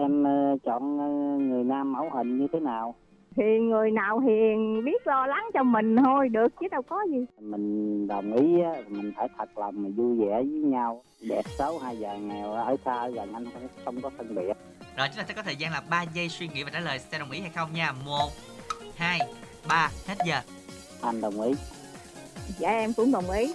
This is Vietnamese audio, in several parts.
em ờ, chọn ờ, người nam mẫu hình như thế nào? Thì người nào hiền biết lo lắng cho mình thôi được chứ đâu có gì. Mình đồng ý á, mình phải thật lòng mà vui vẻ với nhau. Đẹp xấu hay già nghèo ở xa gần anh không, không có phân biệt. Rồi chúng ta sẽ có thời gian là 3 giây suy nghĩ và trả lời sẽ đồng ý hay không nha. 1 2 3 hết giờ. anh đồng ý. Dạ em cũng đồng ý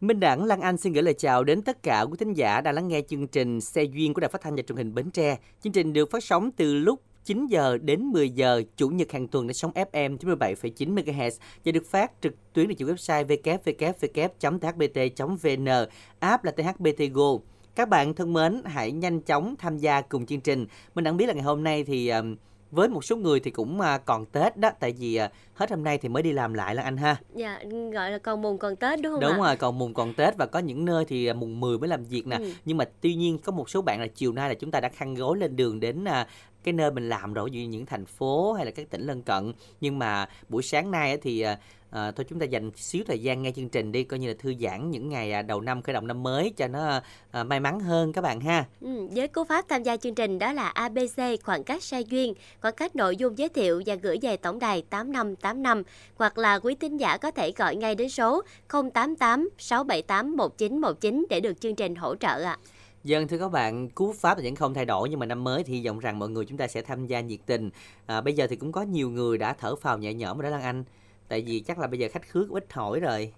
Minh Đẳng Lan Anh xin gửi lời chào đến tất cả quý thính giả đang lắng nghe chương trình Xe duyên của Đài Phát thanh và Truyền hình Bến Tre. Chương trình được phát sóng từ lúc 9 giờ đến 10 giờ chủ nhật hàng tuần trên sóng FM 97,9 MHz và được phát trực tuyến trên website www.thbt.vn, app là THBT Go. Các bạn thân mến, hãy nhanh chóng tham gia cùng chương trình. Mình đang biết là ngày hôm nay thì ờ, với một số người thì cũng ờ, còn Tết đó, tại vì ờ, hết hôm nay thì mới đi làm lại là anh ha. Dạ, gọi là còn mùng còn Tết đúng không Đúng ạ? rồi, còn mùng còn Tết và có những nơi thì à, mùng 10 mới làm việc nè. Ừ. Nhưng mà tuy nhiên có một số bạn là chiều nay là chúng ta đã khăn gối lên đường đến à, cái nơi mình làm rồi, như những thành phố hay là các tỉnh lân cận. Nhưng mà buổi sáng nay thì à, à, thôi chúng ta dành xíu thời gian nghe chương trình đi, coi như là thư giãn những ngày đầu năm khởi động năm mới cho nó à, may mắn hơn các bạn ha. Ừ, với cú pháp tham gia chương trình đó là ABC khoảng cách sai duyên, khoảng cách nội dung giới thiệu và gửi về tổng đài 8585 hoặc là quý tín giả có thể gọi ngay đến số 088 678 1919 để được chương trình hỗ trợ ạ. Dân thưa các bạn, cú pháp vẫn không thay đổi nhưng mà năm mới thì hy vọng rằng mọi người chúng ta sẽ tham gia nhiệt tình. À, bây giờ thì cũng có nhiều người đã thở phào nhẹ nhõm rồi đó Lan Anh. Tại vì chắc là bây giờ khách khứa cũng ít hỏi rồi.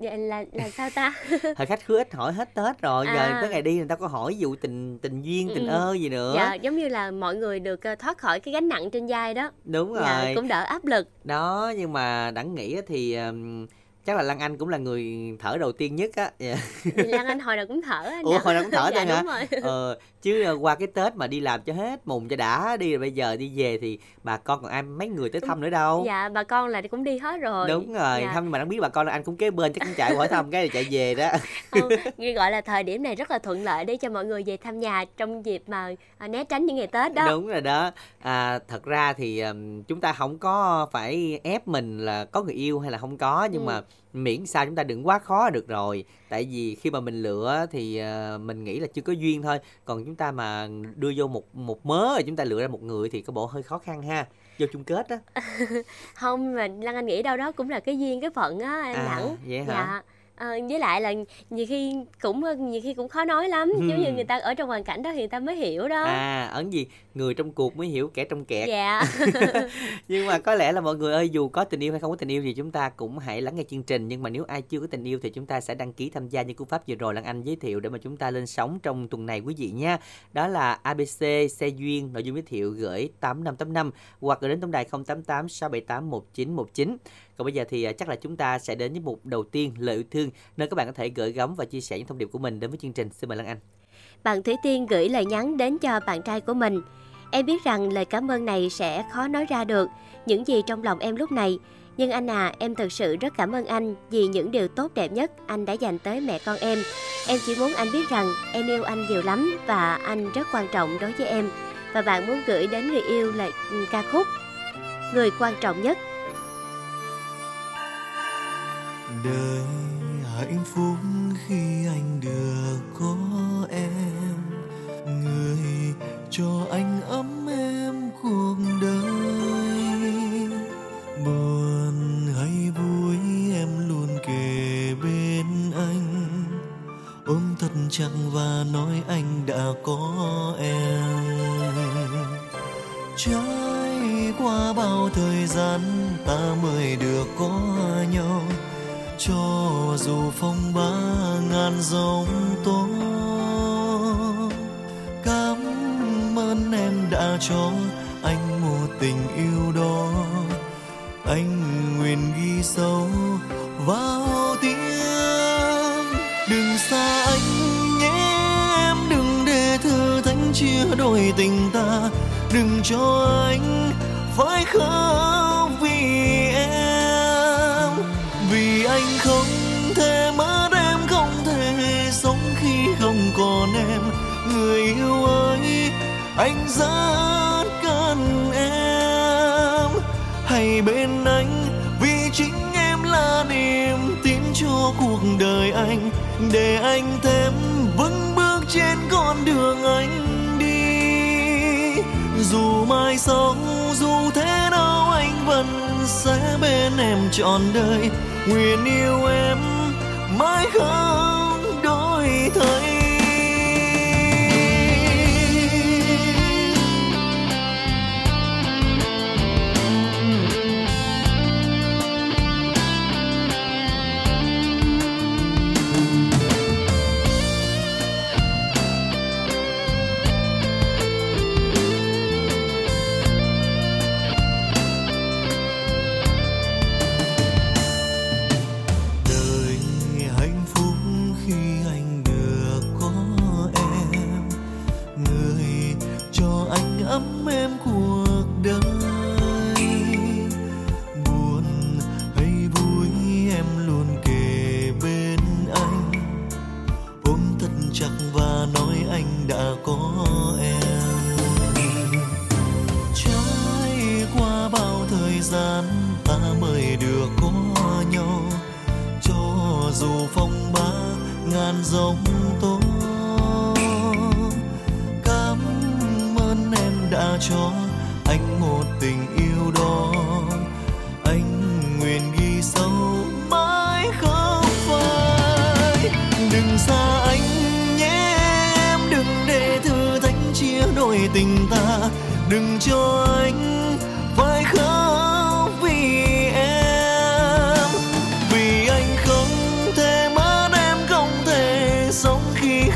Vậy là là sao ta? Thời khách khứa ít hỏi hết Tết rồi, giờ À. tới ngày đi người ta có hỏi vụ tình tình duyên, tình Ừ. ơ gì nữa. Dạ, giống như là mọi người được ờ, thoát khỏi cái gánh nặng trên vai đó. Đúng rồi. Dạ, cũng đỡ áp lực. Đó, nhưng mà đẳng nghĩ thì ừm, chắc là Lan Anh cũng là người thở đầu tiên nhất á. Dạ. Thì Lan Anh hồi nào cũng thở anh Ủa hồi nào cũng thở dạ, hả? rồi. Ờ, chứ ờ, qua cái Tết mà đi làm cho hết mùng cho đã đi rồi bây giờ đi về thì bà con còn ai mấy người tới thăm nữa đâu. Dạ, bà con là cũng đi hết rồi. Đúng rồi, Dạ. thăm mà đáng biết bà con là anh cũng kế bên chắc cũng chạy hỏi thăm cái là chạy về đó. Không, như gọi là thời điểm này rất là thuận lợi để cho mọi người về thăm nhà trong dịp mà à, né tránh những ngày Tết đó. Đúng rồi đó. À, thật ra thì chúng ta không có phải ép mình là có người yêu hay là không có nhưng Ừ. mà miễn sao chúng ta đừng quá khó được rồi. Tại vì khi mà mình lựa thì ờ, mình nghĩ là chưa có duyên thôi. Còn chúng ta mà đưa vô một một mớ rồi chúng ta lựa ra một người thì có bộ hơi khó khăn ha. Vô chung kết đó. Không mà Lan Anh nghĩ đâu đó cũng là cái duyên cái phận á anh À, Đẳng. vậy hả? Dạ. Ờ, với lại là nhiều khi cũng nhiều khi cũng khó nói lắm. Ừ. giống như người ta ở trong hoàn cảnh đó thì người ta mới hiểu đó. À, ẩn gì? Người trong cuộc mới hiểu kẻ trong kẹt. dạ. Nhưng mà có lẽ là mọi người ơi dù có tình yêu hay không có tình yêu thì chúng ta cũng hãy lắng nghe chương trình. Nhưng mà nếu ai chưa có tình yêu thì chúng ta sẽ đăng ký tham gia như cú pháp vừa rồi Lan Anh giới thiệu để mà chúng ta lên sóng trong tuần này quý vị nha. Đó là ABC xe duyên nội dung giới thiệu gửi 8585 hoặc gửi đến tổng đài 088 678 1919 còn bây giờ thì à, chắc là chúng ta sẽ đến với mục đầu tiên lời yêu thương nơi các bạn có thể gửi gắm và chia sẻ những thông điệp của mình đến với chương trình. Xin mời Lan Anh. Bạn Thủy Tiên gửi lời nhắn đến cho bạn trai của mình. Em biết rằng lời cảm ơn này sẽ khó nói ra được những gì trong lòng em lúc này. Nhưng anh à em thực sự rất cảm ơn anh vì những điều tốt đẹp nhất anh đã dành tới mẹ con em. Em chỉ muốn anh biết rằng em yêu anh nhiều lắm và anh rất quan trọng đối với em. Và bạn muốn gửi đến người yêu là ừ, ca khúc người quan trọng nhất. Đời hạnh phúc khi anh được có em. Người cho anh ấm em cuộc đời. Buồn hay vui em luôn kề bên anh. Ôm thật chặt và nói anh đã có em. Trải qua bao thời gian ta mới được có nhau cho dù phong ba ngàn dòng tố. Cảm ơn em đã cho anh một tình yêu đó. Anh nguyện ghi sâu vào tiếng đừng xa anh nhé, em đừng để thư thánh chia đôi tình ta. Đừng cho anh phải khóc vì em anh không thể mất em không thể sống khi không còn em. Người yêu ơi, anh rất cần em. Hãy bên anh, vì chính em là niềm tin cho cuộc đời anh. Để anh thêm vững bước trên con đường anh đi. Dù mai sau, dù thế nào, anh vẫn sẽ bên em trọn đời nguyện yêu em mãi không đổi thay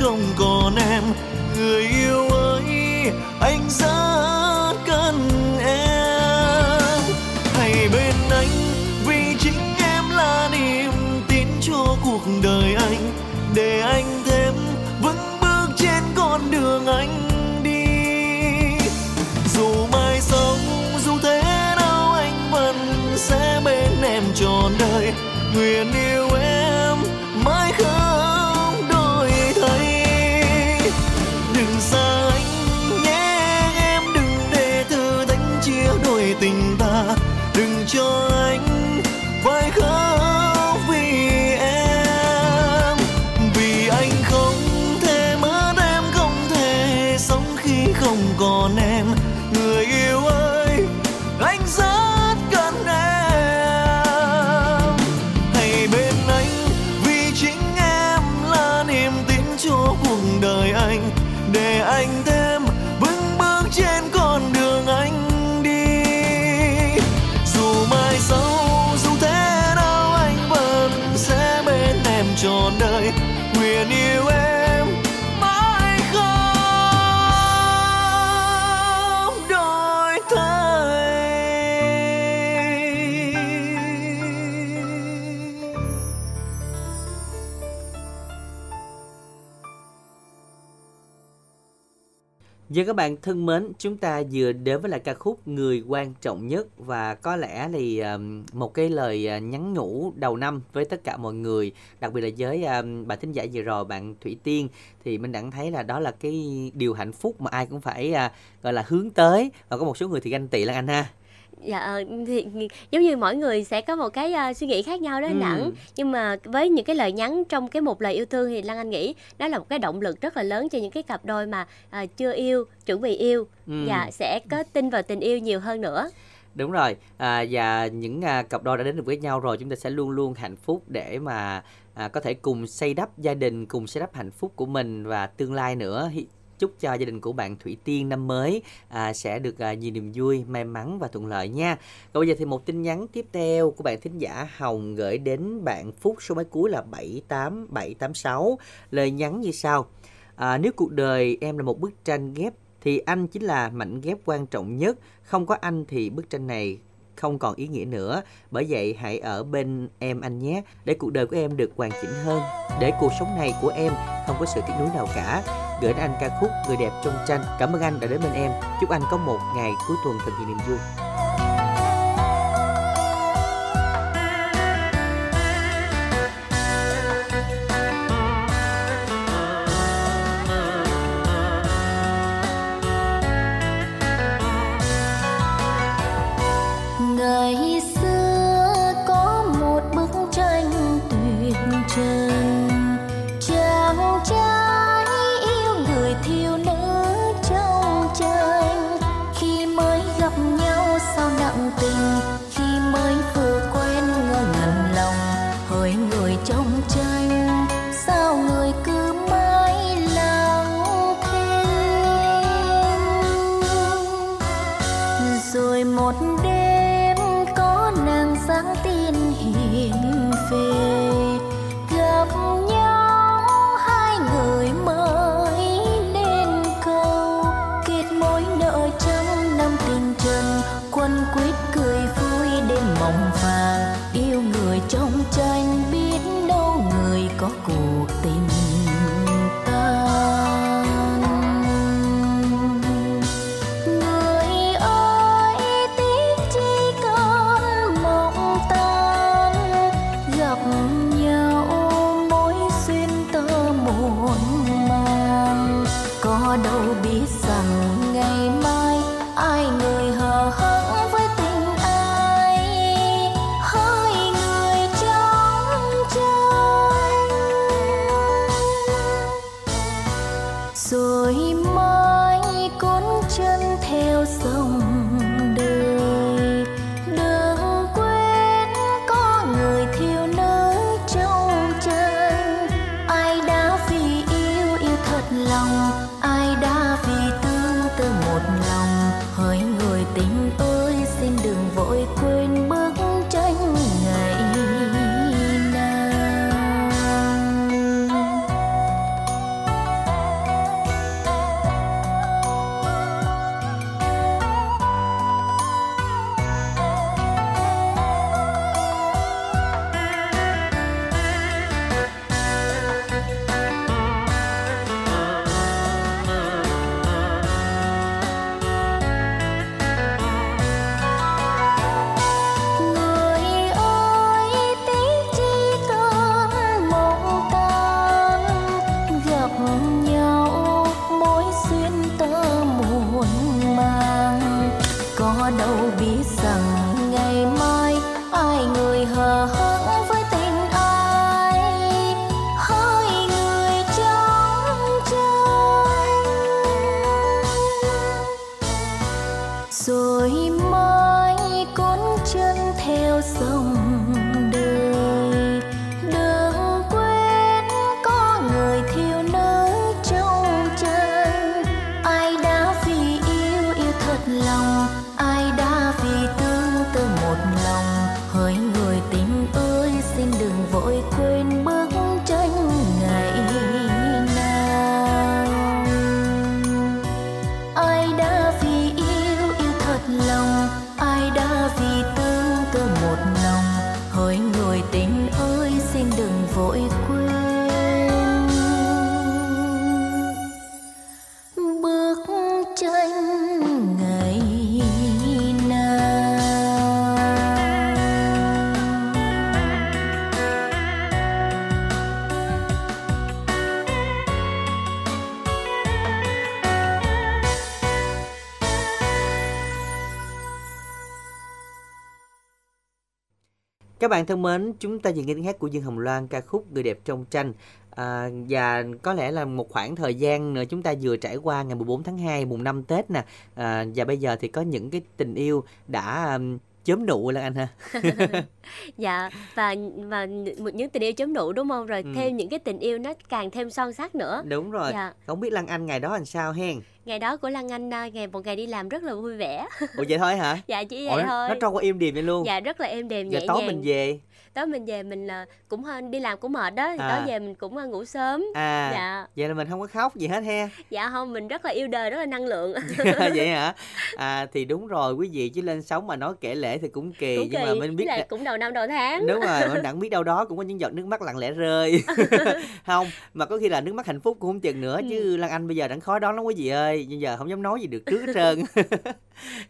không còn em, người yêu ơi anh rất cần em. Hãy bên anh, vì chính em là niềm tin cho cuộc đời anh, để anh thêm vững bước trên con đường anh đi. Dù mai sau dù thế nào anh vẫn sẽ bên em trọn đời. Nguyện yêu em mãi khơi Giờ các bạn thân mến, chúng ta vừa đến với lại ca khúc Người quan trọng nhất và có lẽ thì một cái lời à, nhắn nhủ đầu năm với tất cả mọi người, đặc biệt là với à, bạn thính giả vừa rồi bạn Thủy Tiên thì mình đã thấy là đó là cái điều hạnh phúc mà ai cũng phải à, gọi là hướng tới và có một số người thì ganh tị lắm Anh ha. Dạ ờ, thì giống như mỗi người sẽ có một cái ờ, suy nghĩ khác nhau đó anh Ừ. Đẳng nhưng mà với những cái lời nhắn trong cái một lời yêu thương thì Lan Anh nghĩ đó là một cái động lực rất là lớn cho những cái cặp đôi mà ờ, chưa yêu chuẩn bị yêu Ừ. dạ sẽ có tin vào tình yêu nhiều hơn nữa Đúng rồi, à, và những à, cặp đôi đã đến được với nhau rồi chúng ta sẽ luôn luôn hạnh phúc để mà à, có thể cùng xây đắp gia đình, cùng xây đắp hạnh phúc của mình và tương lai nữa. Chúc cho gia đình của bạn Thủy Tiên năm mới à, sẽ được à, nhiều niềm vui, may mắn và thuận lợi nha. Còn bây giờ thì một tin nhắn tiếp theo của bạn thính giả Hồng gửi đến bạn Phúc số máy cuối là 78786. Lời nhắn như sau. À, nếu cuộc đời em là một bức tranh ghép thì anh chính là mảnh ghép quan trọng nhất. Không có anh thì bức tranh này không còn ý nghĩa nữa. Bởi vậy hãy ở bên em anh nhé, để cuộc đời của em được hoàn chỉnh hơn, để cuộc sống này của em không có sự tiếc nuối nào cả. Gửi đến anh ca khúc Người đẹp trong tranh. Cảm ơn anh đã đến bên em. Chúc anh có một ngày cuối tuần thật nhiều niềm vui. Bạn thân mến, chúng ta vừa nghe tiếng hát của Dương Hồng Loan ca khúc Người đẹp trong tranh. À, và có lẽ là một khoảng thời gian nữa chúng ta vừa trải qua ngày 14 tháng 2 mùng 5 Tết nè à, và bây giờ thì có những cái tình yêu đã um, chớm nụ Lan Anh ha. dạ và và những tình yêu chấm nụ đúng không rồi Ừ. thêm những cái tình yêu nó càng thêm son sắc nữa Đúng rồi. Dạ. Không biết Lan Anh ngày đó làm sao hen? ngày đó của Lan Anh à, ngày một ngày đi làm rất là vui vẻ Ủa vậy thôi hả? dạ chỉ Ủa, vậy nó, thôi nó trôi qua im điềm vậy luôn. dạ rất là êm đềm Giờ nhẹ tối nhàng mình về. Tối mình về mình à, cũng hơn đi làm cũng mệt đó thì À. tối về mình cũng à, ngủ sớm À. dạ Vậy là mình không có khóc gì hết he. dạ không mình rất là yêu đời rất là năng lượng vậy hả? À thì đúng rồi quý vị chứ lên sóng mà nói kể lễ thì cũng kỳ cũng nhưng kỳ mà mình biết là- cũng đầu năm đầu tháng đúng rồi mình đặng biết đâu đó cũng có những giọt nước mắt lặng lẽ rơi không mà có khi là nước mắt hạnh phúc cũng không chừng nữa chứ lan anh bây giờ đang khó đoán lắm quý vị ơi nhưng giờ không dám nói gì được trước hết trơn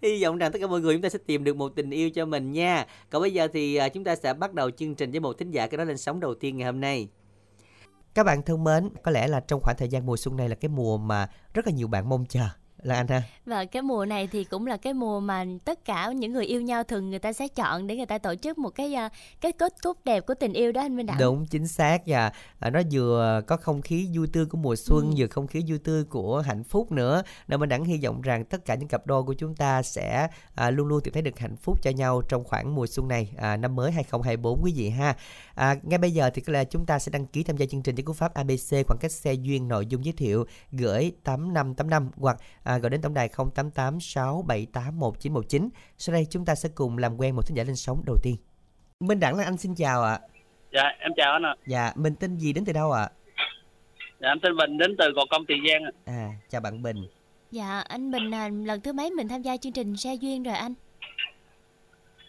hy vọng rằng tất cả mọi người chúng ta sẽ tìm được một tình yêu cho mình nha còn bây giờ thì à, chúng ta sẽ bắt đầu chương trình với một thính giả cái đó lên sóng đầu tiên ngày hôm nay. Các bạn thân mến, có lẽ là trong khoảng thời gian mùa xuân này là cái mùa mà rất là nhiều bạn mong chờ là anh ha Và cái mùa này thì cũng là cái mùa mà tất cả những người yêu nhau thường người ta sẽ chọn để người ta tổ chức một cái à, cái kết thúc đẹp của tình yêu đó anh Minh Đặng. Đúng chính xác và à, nó vừa có không khí vui tươi của mùa xuân Ừ. vừa không khí vui tươi của hạnh phúc nữa nên mình đẳng hy vọng rằng tất cả những cặp đôi của chúng ta sẽ à, luôn luôn tìm thấy được hạnh phúc cho nhau trong khoảng mùa xuân này à, năm mới 2024 quý vị ha à, ngay bây giờ thì có lẽ chúng ta sẽ đăng ký tham gia chương trình với cú pháp ABC khoảng cách xe duyên nội dung giới thiệu gửi 8585 hoặc à, gọi đến tổng đài 088 678 1919 sau đây chúng ta sẽ cùng làm quen một thính giả lên sóng đầu tiên Minh Đẳng là anh xin chào ạ Dạ, em chào anh ạ. Dạ, mình tên gì đến từ đâu ạ? Dạ, em tên Bình đến từ Gò Công Tiền Giang ạ. À, chào bạn Bình. Dạ anh Bình à, lần thứ mấy mình tham gia chương trình xe duyên rồi anh?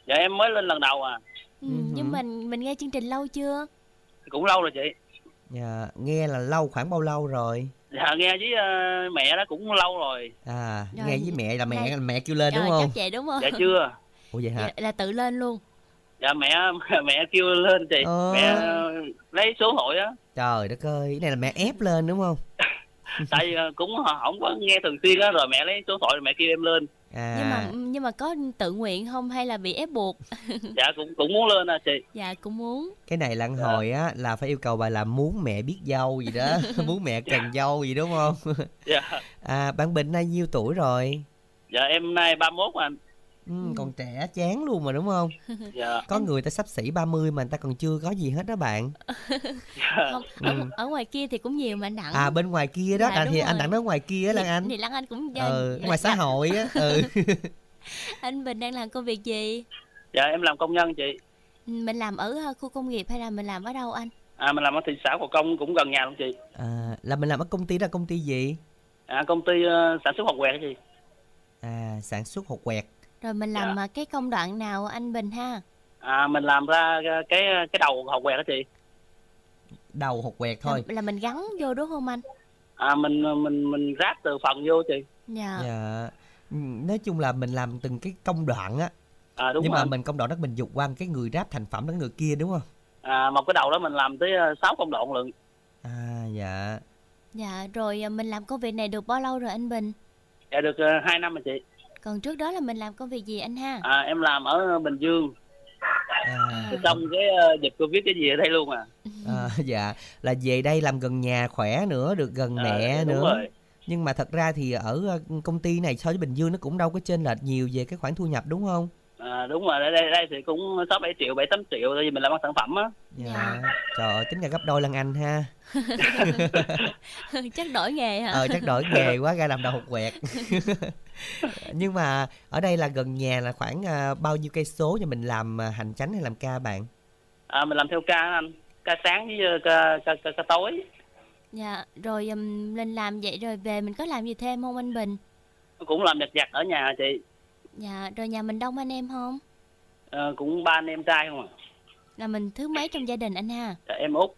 Dạ, em mới lên lần đầu à. Ừ, nhưng mình mình nghe chương trình lâu chưa? Cũng lâu rồi chị. Dạ, nghe là lâu khoảng bao lâu rồi? Dạ, nghe với ờ, mẹ đó cũng lâu rồi. À, Rồi, nghe với mẹ là mẹ là mẹ kêu lên đúng không? chắc vậy đúng không? Dạ chưa. Ủa vậy hả? Dạ, là tự lên luôn. Dạ, mẹ mẹ kêu lên chị. Ờ. Mẹ ờ, lấy số hội á. Trời đất ơi, cái này là mẹ ép lên đúng không? Tại vì ờ, cũng không có nghe thường xuyên á. Rồi mẹ lấy số rồi mẹ kêu em lên. À, Nhưng mà nhưng mà có tự nguyện không hay là bị ép buộc? Dạ, cũng cũng muốn lên à chị. Dạ cũng muốn. cái này là ăn hồi á là phải yêu cầu bà là muốn mẹ biết dâu gì đó, muốn mẹ cần dâu gì đúng không? Dạ. À, bạn Bình nay nhiêu tuổi rồi? Dạ, em nay 31 anh. Ừ, còn trẻ chán luôn mà đúng không? Dạ. Có người ta sắp xỉ 30 mà người ta còn chưa có gì hết đó bạn. Không, Ừ. ở, ở ngoài kia thì cũng nhiều mà anh Đặng. À bên ngoài kia đó, Dạ, à, thì rồi. anh đặng nói ngoài kia á Lan Anh. Thì Lan Anh cũng Ừ, dạ, ngoài xã dạ. hội á. Ừ. Anh Bình đang làm công việc gì? Dạ, em làm công nhân chị. Mình làm ở ờ, khu công nghiệp hay là mình làm ở đâu anh? À, mình làm ở thị xã Gò Công cũng gần nhà luôn chị. À, là mình làm ở công ty đó công ty gì? À, công ty ờ, sản xuất hột quẹt chị. À, sản xuất hột quẹt. Rồi mình làm ờ, cái công đoạn nào anh Bình ha? À, mình làm ra cái cái đầu hột quẹt đó chị. Đầu hột quẹt thôi. Là, là mình gắn vô đúng không anh? À, mình mình mình ráp từ phần vô chị. Dạ. Dạ. Nói chung là mình làm từng cái công đoạn á. À, đúng Nhưng rồi. mà mình công đoạn đó mình dục qua cái người ráp thành phẩm đến người kia đúng không? À, một cái đầu đó mình làm tới 6 công đoạn lượng. À dạ. Dạ rồi mình làm công việc này được bao lâu rồi anh Bình? Dạ được 2 năm rồi chị. Còn trước đó là mình làm công việc gì anh ha? À, em làm ở Bình Dương. À, Xong cái ờ, dịch Covid cái gì ở đây luôn à. à, dạ là về đây làm gần nhà khỏe nữa, được gần À, mẹ đúng nữa. rồi. Nhưng mà thật ra thì ở ờ, công ty này so với Bình Dương nó cũng đâu có chênh lệch nhiều về cái khoản thu nhập đúng không? À, đúng rồi, đây, đây, đây thì cũng 6 7 triệu, 7 8 triệu tại vì mình làm ăn sản phẩm á. Dạ. Trời ơi, tính ra gấp đôi lần anh ha. chắc đổi nghề hả? Ờ chắc đổi nghề quá ra làm đầu hột quẹt. Nhưng mà ở đây là gần nhà là khoảng à, bao nhiêu cây số cho mình làm à, hành chánh hay làm ca bạn? À, mình làm theo ca anh. Ca sáng với ờ, ca, ca, ca, ca tối. Dạ rồi um, mình làm vậy rồi về mình có làm gì thêm không anh Bình? Cũng làm giặt giặt ở nhà chị. Dạ rồi nhà mình đông anh em không? Ờ, cũng ba anh em trai không à. Là mình thứ mấy trong gia đình anh ha? Dạ, em út.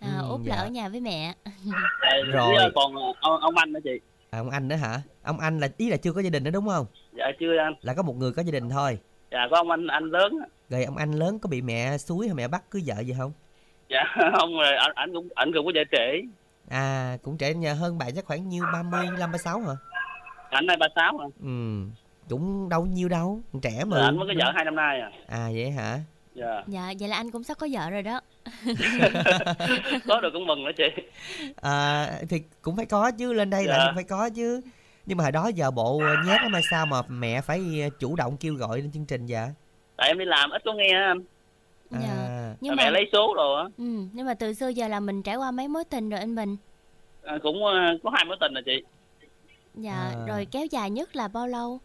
À, Ừ, Út dạ. là ở nhà với mẹ. À, Rồi. với, ờ, còn ông, ông anh nữa chị. À, ông anh nữa hả? Ông anh là ý là chưa có gia đình nữa đúng không? Dạ chưa anh. Là có một người có gia đình thôi. Dạ có ông anh anh lớn. Rồi ông anh lớn có bị mẹ suối hay mẹ bắt cưới vợ gì không? dạ không rồi ảnh ảnh cũng ảnh cũng có vợ trễ À cũng trẻ nhà hơn bạn chắc khoảng nhiêu 35 36 hả? ảnh nay ba sáu à Ừ. Cũng đâu nhiêu đâu, trẻ mà. Rồi ảnh mới có vợ hai năm nay à À vậy hả? dạ Dạ vậy là anh cũng sắp có vợ rồi đó. có được cũng mừng nữa chị À, thì cũng phải có chứ lên đây là Dạ. cũng phải có chứ nhưng mà hồi đó giờ bộ nhát lắm hay sao mà mẹ phải chủ động kêu gọi lên chương trình vậy tại em đi làm ít có nghe á anh Dạ. à, Nhưng mẹ mà lấy số rồi á ừ, nhưng mà từ xưa giờ là mình trải qua mấy mối tình rồi anh Bình. À, cũng ờ, có hai mối tình rồi chị Dạ, À. rồi kéo dài nhất là bao lâu?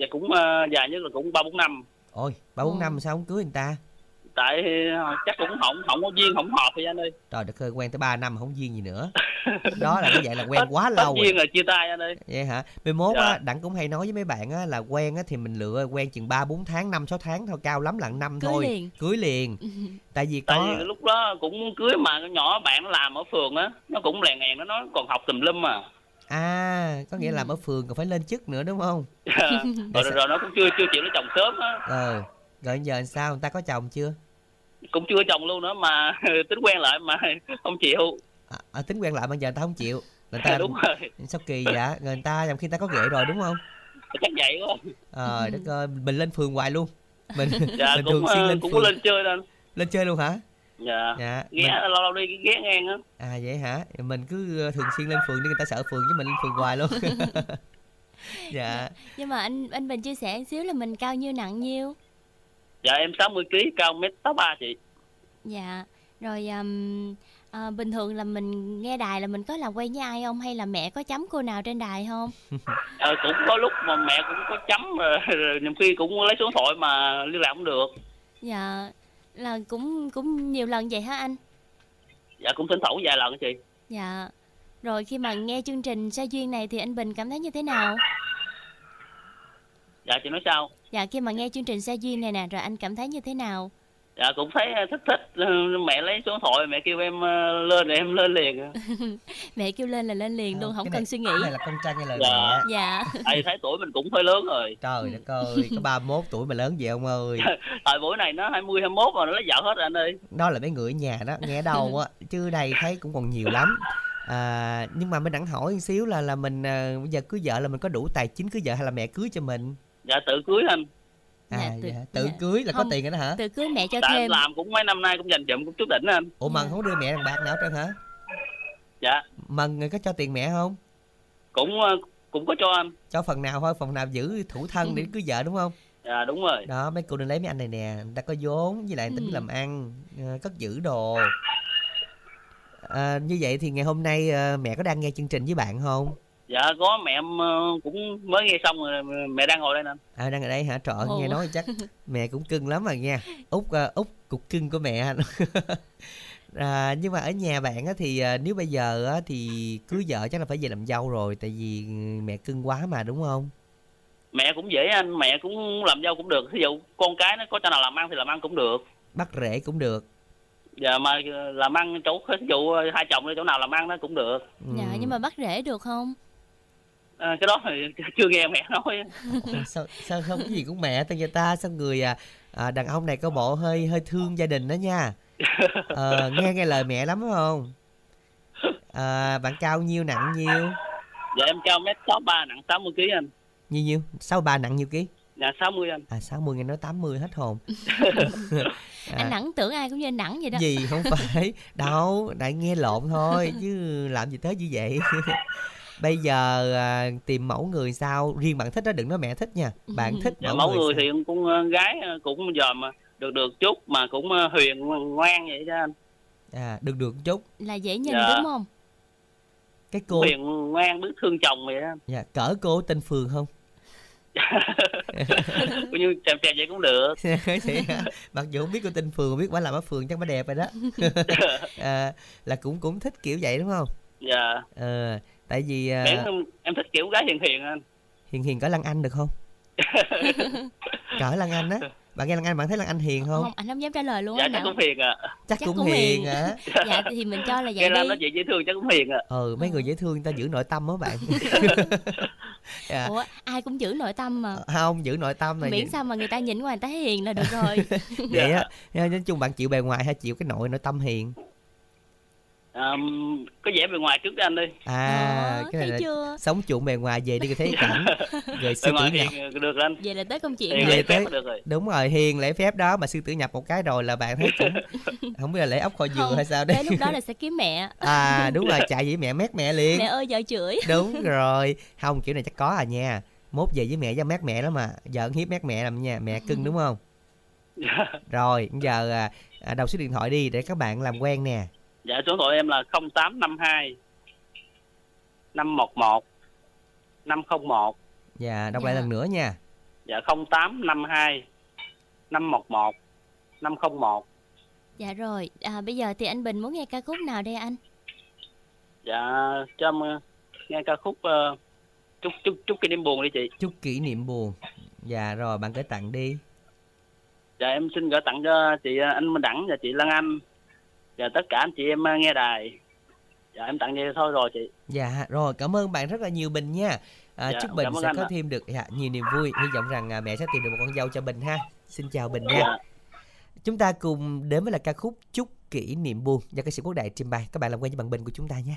Dạ cũng ờ, dài nhất là cũng ba bốn năm. Ôi ba bốn năm sao không cưới người ta? Tại ờ, chắc cũng không không có duyên không hợp thì anh ơi. Trời đất ơi quen tới 3 năm không duyên gì nữa. Đó là cái vậy là quen quá lâu rồi. duyên rồi chia tay anh ơi. Vậy hả? Mai mốt Dạ. á đặng cũng hay nói với mấy bạn á là quen á thì mình lựa quen chừng ba bốn tháng năm sáu tháng thôi cao lắm là năm Cưới thôi. liền. cưới liền. Tại vì tại có vì lúc đó cũng muốn cưới mà nhỏ bạn nó làm ở phường á nó cũng lèn ngàn nó nói còn học tùm lum mà à có nghĩa là ở phường còn phải lên chức nữa đúng không? Rồi, rồi, rồi nó cũng chưa chưa chịu lấy chồng sớm á. Ờ rồi giờ làm sao? Người ta có chồng chưa? Cũng chưa chồng luôn nữa mà tính quen lại mà không chịu. À, à, tính quen lại bây giờ người ta không chịu. Người ta đúng rồi. sao kỳ vậy? Người ta trong khi ta có ghệ rồi đúng không? Chắc vậy quá. Ờ đất ơi mình lên phường hoài luôn. Mình dạ mình cũng thường xuyên ờ, lên cũng phường. có lên chơi lên lên chơi luôn hả dạ dạ ghé mình- lâu lâu đi ghé ngang á à vậy hả mình cứ ờ, thường xuyên lên phường đi người ta sợ phường chứ mình lên phường hoài luôn dạ Nhưng mà anh anh Bình chia sẻ một xíu là mình cao nhiêu nặng nhiêu? dạ em 60 kg cao mét tám ba chị Dạ. Rồi um, à, bình thường là mình nghe đài là mình có làm quen với ai không hay là mẹ có chấm cô nào trên đài không? Ờ, cũng có lúc mà mẹ cũng có chấm rồi, rồi nhiều khi cũng lấy số điện thoại mà liên lạc không được Dạ. Là cũng cũng nhiều lần vậy hả anh? dạ cũng thỉnh thoảng vài lần chị Dạ. Rồi khi mà nghe chương trình Sa duyên này thì anh Bình cảm thấy như thế nào? dạ chị nói sao Dạ khi mà nghe chương trình Sa duyên này nè rồi anh cảm thấy như thế nào? Dạ cũng thấy thích thích Ừ, mẹ lấy số điện thoại mẹ kêu em ờ, lên rồi em lên liền Mẹ kêu lên là lên liền luôn, không cái cần này- suy nghĩ. cái này là con trai nghe lời Dạ. mẹ. Dạ. tại thấy tuổi mình cũng hơi lớn rồi. Trời đất ơi có 31 tuổi mà lớn vậy ông ơi. Tại buổi này nó 20 21 mà nó lấy vợ hết rồi anh ơi. Đó là mấy người ở nhà đó nghe đâu á chứ đây thấy cũng còn nhiều lắm. À, nhưng mà mới đặng hỏi một xíu là là mình à, bây giờ cưới vợ là mình có đủ tài chính cưới vợ hay là mẹ cưới cho mình? Dạ tự cưới anh à Dạ, tự- dạ, tự dạ. cưới là có Không. tiền rồi đó hả? Tự cưới mẹ cho em thêm. làm cũng mấy năm nay cũng dành dụm cũng chút đỉnh anh. Ủa mần không đưa mẹ đồng bạc nào hết trơn hả? Dạ. Mần người có cho tiền mẹ không? Cũng ờ, cũng có cho anh. Cho phần nào thôi phần nào giữ thủ thân để cưới vợ đúng không? Dạ đúng rồi. Đó mấy cô đừng lấy mấy anh này nè người ta có vốn với lại tính Ừ. làm ăn ờ, cất giữ đồ. À, như vậy thì ngày hôm nay mẹ có đang nghe chương trình với bạn không dạ có mẹ em ờ, cũng mới nghe xong rồi mẹ đang ngồi đây nè à đang ở đây hả? Trời ơi, nghe nói chắc mẹ cũng cưng lắm rồi nha. Út uh, út cục cưng của mẹ à, nhưng mà ở nhà bạn á, thì à, nếu bây giờ á, thì cưới vợ chắc là phải về làm dâu rồi tại vì mẹ cưng quá mà đúng không? Mẹ cũng dễ anh mẹ cũng làm dâu cũng được. Ví dụ con cái nó có cho nào làm ăn thì làm ăn cũng được. Bắt rễ cũng được. Dạ mà ờ, làm ăn chỗ ví dụ ờ, hai chồng đi chỗ nào làm ăn nó cũng được. Dạ Ừ. nhưng mà bắt rễ được không? Ờ, cái đó thì chưa nghe mẹ nói. Sao sao không cái gì cũng mẹ tên người ta? Sao người à, à, đàn ông này có bộ hơi hơi thương gia đình đó nha. Ờ, nghe nghe lời mẹ lắm phải không? À, bạn cao nhiêu nặng nhiêu? Dạ em cao mét sáu ba nặng 60 kg anh. Nhiêu nhiêu? Sáu ba nặng nhiêu ký? Dạ 60 anh. À 60 nghe nói 80 hết hồn. Anh nặng tưởng ai cũng như anh nặng vậy đó. À. gì không phải. Đâu đại nghe lộn thôi chứ làm gì tới như vậy bây giờ à, tìm mẫu người sao? Riêng bạn thích đó đừng nói mẹ thích nha. Bạn thích dạ mẫu người sao? thì cũng ờ, gái ờ, cũng dòm ờ, được được chút mà cũng ờ, huyền ngoan vậy đó anh. À được được chút. Là dễ nhìn Dạ. đúng không? cái cô huyền ngoan biết thương chồng vậy đó dạ, cỡ cô tên Phương không? Cũng như chèm chèm vậy cũng được. Hả? mặc dù không biết cô tên Phương biết bà làm ở Phường chắc bà đẹp rồi đó. À, là cũng cũng thích kiểu vậy đúng không? Dạ. Ờ tại vì à, em, em thích kiểu gái hiền hiền anh hiền hiền cỡ Lan Anh được không cỡ Lan Anh á bạn nghe Lan Anh bạn thấy Lan Anh hiền không, Không, anh không dám trả lời luôn dạ á chắc nào. cũng hiền à chắc, chắc cũng, cũng hiền hiền. hả Dạ thì mình cho là nghe vậy Lam đi. chuyện dễ thương chắc cũng hiền à ừ mấy người dễ thương người ta giữ nội tâm á bạn dạ. Ủa, ai cũng giữ nội tâm mà. không giữ nội tâm này Miễn sao mà người ta nhìn ngoài người ta thấy hiền là được rồi. vậy á nói chung bạn chịu bề ngoài hay chịu cái nội nội tâm hiền à, có vẻ bề ngoài trước đi anh đi à Ờ, cái này thấy là chưa? sống chuộng bề ngoài về đi cho thấy cảnh rồi sư tử nhập được anh. Vậy là tới công chuyện hiền Về rồi. lễ phép tới- được rồi. đúng rồi hiền lễ phép đó mà sư tử nhập một cái rồi là bạn thấy cũng không biết là lễ ốc kho dừa hay sao đấy Tới lúc đó là sẽ kiếm mẹ. à đúng rồi chạy với mẹ mét mẹ liền. Mẹ ơi vợ chửi. đúng rồi. Không kiểu này chắc có à nha. Mốt về với mẹ cho mát mẹ lắm mà. Giỡn hiếp mát mẹ làm nha. Mẹ cưng đúng không? Dạ rồi giờ à, à, đọc số điện thoại đi để các bạn làm quen nè dạ số điện thoại em là 0852 511 501 dạ đọc Dạ. lại lần nữa nha. Dạ 0852 511 501 Dạ rồi, à, bây giờ thì anh Bình muốn nghe ca khúc nào đây anh? dạ cho em ờ, nghe ca khúc ờ, chúc chúc chúc kỷ niệm buồn đi chị. Chúc kỷ niệm buồn. Dạ rồi bạn gửi tặng đi. Dạ em xin gửi tặng cho chị ờ, anh Minh Đẳng và chị Lan Anh và tất cả anh chị em ờ, nghe đài. Dạ em tặng vậy thôi rồi chị. Dạ rồi cảm ơn bạn rất là nhiều bình nha. À, Dạ, chúc bình sẽ có thêm được dạ, nhiều niềm vui. Hy vọng rằng à, mẹ sẽ tìm được một con dâu cho bình ha. Xin chào bình nha. Dạ. Chúng ta cùng đến với là ca khúc chúc kỷ niệm buồn do ca sĩ quốc đại trình bày. Các bạn làm quen với bạn bình của chúng ta nha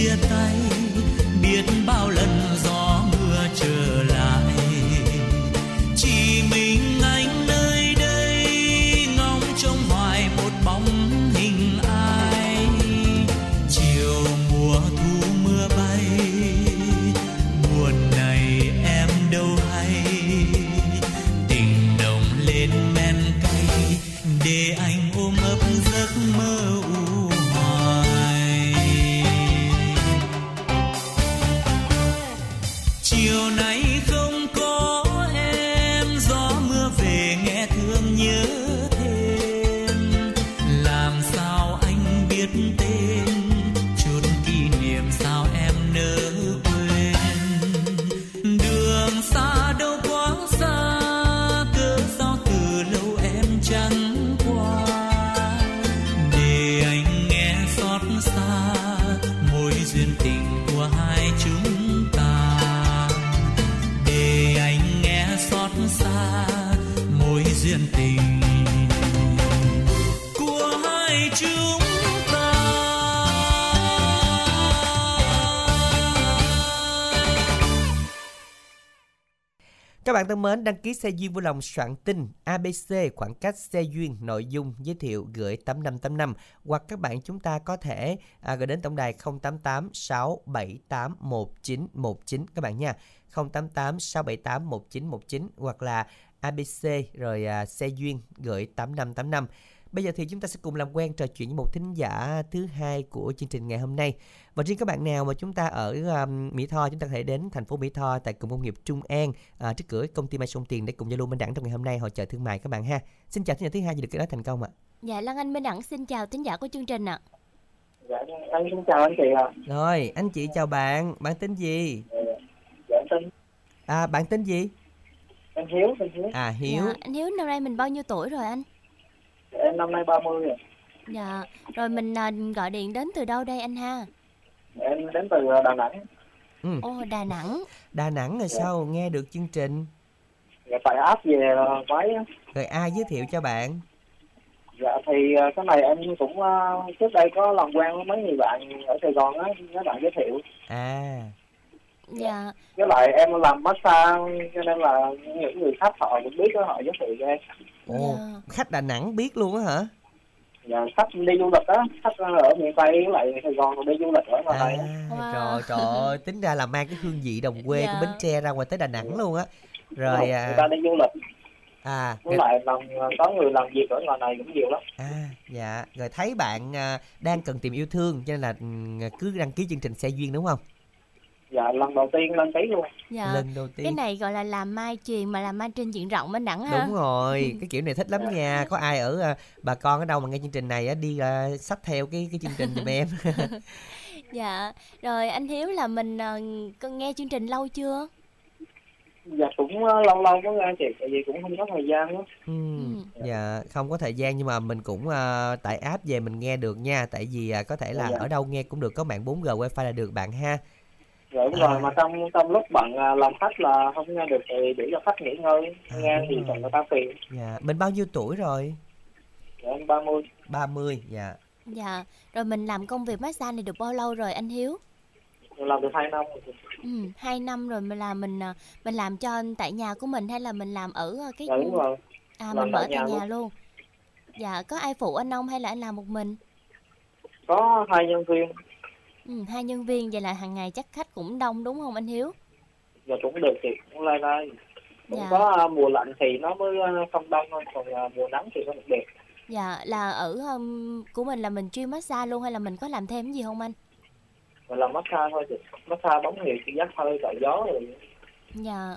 chia tay biết bao lần thân mến, đăng ký xe duyên vui lòng soạn tin ABC khoảng cách xe duyên nội dung giới thiệu gửi 8585 hoặc các bạn chúng ta có thể à, gửi đến tổng đài 088 678 1919 các bạn nha. 088 678 1919 hoặc là ABC rồi à, xe duyên gửi 8585. Bây giờ thì chúng ta sẽ cùng làm quen trò chuyện với một thính giả thứ hai của chương trình ngày hôm nay. Và riêng các bạn nào mà chúng ta ở um, Mỹ Tho, chúng ta có thể đến thành phố Mỹ Tho tại cụm công nghiệp Trung An à, trước cửa công ty Mai Sông Tiền để cùng giao lưu Minh Đẳng trong ngày hôm nay hội chợ thương mại các bạn ha. Xin chào thính giả thứ hai được cái đó thành công ạ. Dạ Lan Anh Minh Đẳng xin chào thính giả của chương trình ạ. Dạ, anh xin chào anh chị ạ. Rồi, anh chị chào bạn, bạn tên gì? Dạ, em tên À, bạn tên gì? em Hiếu, em Hiếu. À, Hiếu. Dạ, anh Hiếu năm nay mình bao nhiêu tuổi rồi anh? Em năm nay 30 rồi. Dạ, rồi mình à, gọi điện đến từ đâu đây anh ha? Em đến từ Đà Nẵng. Ừ. Ồ, Đà Nẵng. Đà Nẵng là sao nghe được chương trình? Dạ, tại áp về ờ, máy. Rồi ai giới thiệu cho bạn? Dạ, thì ờ, cái này em cũng ờ, trước đây có làm quen với mấy người bạn ở Sài Gòn á, mấy bạn giới thiệu. À, Dạ, Với lại em làm massage cho nên là những người khách họ cũng biết đó, họ giới thiệu cho em. ồ, khách Đà Nẵng biết luôn á hả? Dạ, khách đi du lịch á, khách ở miền Tây với lại Sài Gòn rồi đi du lịch ở ngoài này á. À, Trời trời ơi, tính ra là mang cái hương vị đồng quê Dạ. của Bến Tre ra ngoài tới Đà Nẵng luôn á. Rồi người à, ta đi du lịch. à, Với lại làm có người làm việc ở ngoài này cũng nhiều lắm. à dạ, rồi thấy bạn à, đang cần tìm yêu thương cho nên là ừ, cứ đăng ký chương trình xe duyên đúng không? Dạ, lần đầu tiên lên ký luôn. dạ. Lần đầu tiên. Cái này gọi là làm mai truyền mà làm mai trên diện rộng Minh Đẳng ha. Đúng rồi, cái kiểu này thích lắm nha. Có ai ở à, bà con ở đâu mà nghe chương trình này á đi à, sách theo cái cái chương trình giùm em. Dạ, rồi anh Hiếu là mình à, có nghe chương trình lâu chưa? Dạ cũng ờ, lâu lâu có nghe chị, tại vì cũng không có thời gian á. Ừ, dạ không có thời gian nhưng mà mình cũng à, tải app về mình nghe được nha tại vì à, có thể là Dạ. ở đâu nghe cũng được có mạng 4G wifi là được bạn ha Dạ đúng À. rồi, mà trong trong lúc bận à, làm khách là không nghe được thì để cho khách nghỉ ngơi, nghe thì còn người ta phiền. dạ mình bao nhiêu tuổi rồi Dạ em 30. 30 dạ Dạ, rồi mình làm công việc massage này được bao lâu rồi anh Hiếu? Làm được 2 năm rồi. Ừ, hai năm rồi mình làm mình à, mình làm cho tại nhà của mình hay là mình làm ở à, cái Dạ đúng rồi. à Làm mình mở tại tại nhà nhà luôn. luôn. Dạ, có ai phụ anh không hay là anh làm một mình? Có hai nhân viên, Ừ, hai nhân viên vậy là hàng ngày chắc khách cũng đông đúng không anh Hiếu? dạ cũng được chị, cũng lai lai. Cũng Dạ. có à, mùa lạnh thì nó mới à, không đông thôi, còn à, mùa nắng thì nó được đẹp. Dạ, là ở um, của mình là mình chuyên massage luôn hay là mình có làm thêm gì không anh? Mình làm massage thôi chị, massage bóng hiệu, chị dắt hơi, tạo gió rồi. Dạ.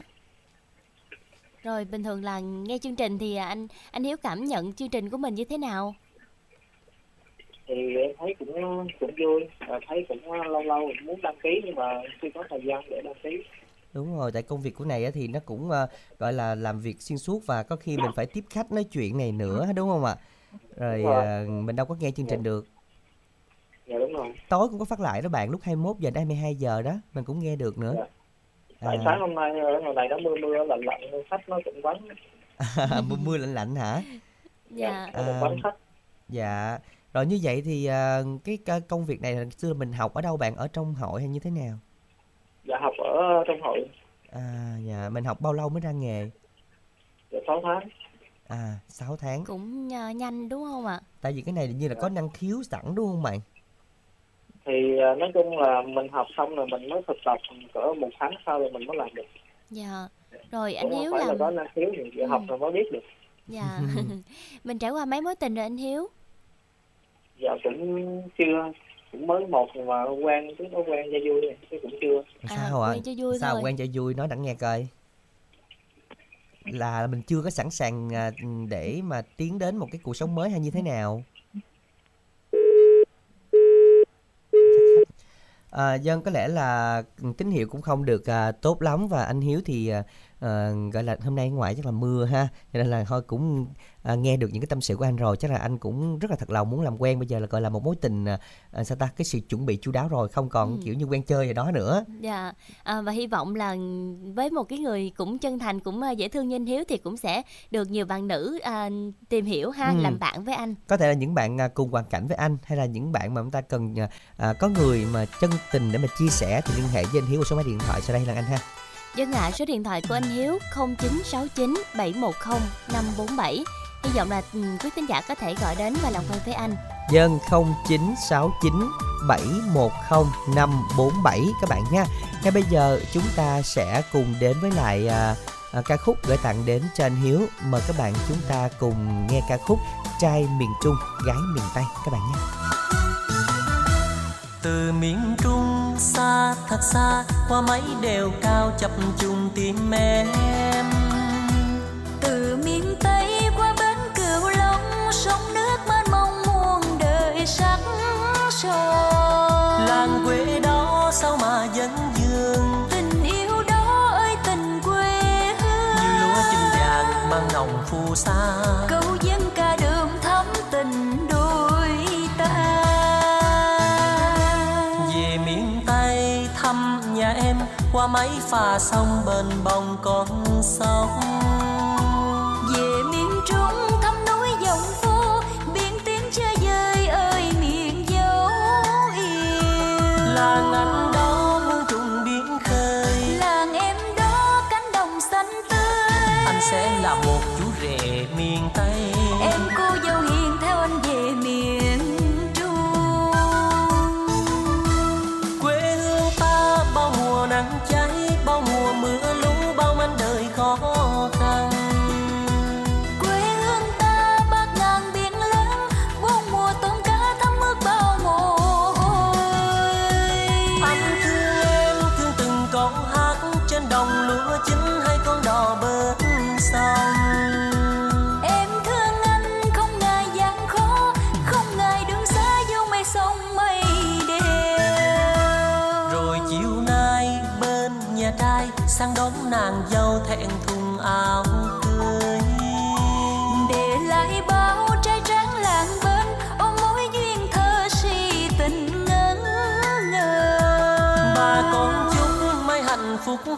Rồi bình thường là nghe chương trình thì anh anh Hiếu cảm nhận chương trình của mình như thế nào? Thì em thấy cũng cũng vui, à, thấy cũng à, lâu lâu muốn đăng ký nhưng mà chưa có thời gian để đăng ký. đúng rồi tại công việc của này á thì nó cũng à, gọi là làm việc xuyên suốt và có khi mình phải tiếp khách nói chuyện này nữa đúng không ạ rồi Đúng rồi. à, mình đâu có nghe chương trình được Dạ đúng rồi. tối cũng có phát lại đó bạn lúc 21 giờ đến 22 giờ đó mình cũng nghe được nữa Tại À. sáng hôm nay ở ngoài này nó mưa mưa lạnh lạnh khách nó cũng vắng. mưa mưa lạnh lạnh hả Dạ. Nó cũng vắng khách. dạ rồi như vậy thì à, cái công việc này xưa mình học ở đâu bạn ở trong hội hay như thế nào Dạ học ở trong hội à dạ mình học bao lâu mới ra nghề dạ 6 tháng. à 6 tháng Cũng à, nhanh đúng không ạ? tại vì cái này như là có năng khiếu sẵn đúng không bạn Thì à, nói chung là mình học xong rồi mình mới thực tập cỡ một tháng sau rồi mình mới làm được. Dạ. Rồi anh Cũng Hiếu phải là có năng khiếu thì Ừ. học rồi mới biết được. Dạ. mình trải qua mấy mối tình rồi anh Hiếu? Dạ cũng chưa. Cũng mới một mà quen chứ nó quen cho vui rồi, chứ cũng chưa. sao ạ quen cho vui sao thôi. quen cho vui? Nói đặng nghe coi. Là mình chưa có sẵn sàng à, để mà tiến đến một cái cuộc sống mới hay như thế nào? À, dân có lẽ là tín hiệu cũng không được à, tốt lắm. Và anh Hiếu thì à, à, gọi là hôm nay ngoài chắc là mưa ha cho nên là thôi cũng à, nghe được những cái tâm sự của anh rồi chắc là anh cũng rất là thật lòng muốn làm quen bây giờ là gọi là một mối tình à, sao ta cái sự chuẩn bị chu đáo rồi không còn Ừ. kiểu như quen chơi gì đó nữa Dạ, à, và hy vọng là với một cái người cũng chân thành, cũng dễ thương như anh Hiếu thì cũng sẽ được nhiều bạn nữ à, tìm hiểu ha, Ừ. làm bạn với anh. có thể là những bạn cùng hoàn cảnh với anh hay là những bạn mà chúng ta cần à, có người mà chân tình để mà chia sẻ thì liên hệ với anh Hiếu qua số máy điện thoại sau đây là anh ha Dân ạ, số điện thoại của anh Hiếu 0969 710 547. Hy vọng là ừ, quý tín giả có thể gọi đến và làm quen với anh. Dân 0969 710 547 các bạn nha. Ngay bây giờ chúng ta sẽ cùng đến với lại à, à, ca khúc gửi tặng đến cho anh Hiếu. Mời các bạn chúng ta cùng nghe ca khúc Trai miền Trung, gái miền Tây các bạn nhé. từ miền trung xa thật xa qua mấy đèo cao chập trùng tim em. Từ miền tây qua bến cửu long sông nước mênh mông muôn đời sắc son làng quê đó sao mà dân dương? Tình yêu đó ơi tình quê hương. Như lúa chín vàng mang nồng phù sa qua mấy phà sông bên bồng con sông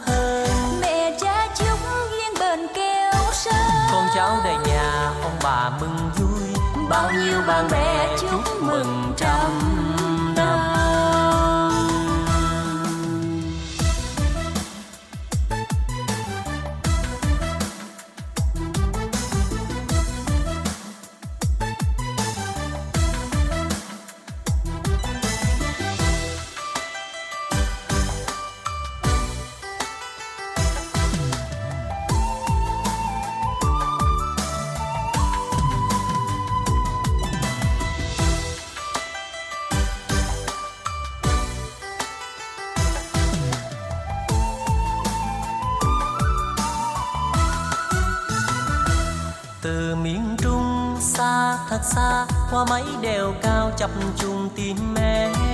hơn mẹ cha chúc duyên bền kêu sơn con cháu đầy nhà, ông bà mừng vui. Bao nhiêu bạn bè chúc mừng trăm. Từ miền trung xa thật xa qua mấy đèo cao chập trùng tim em.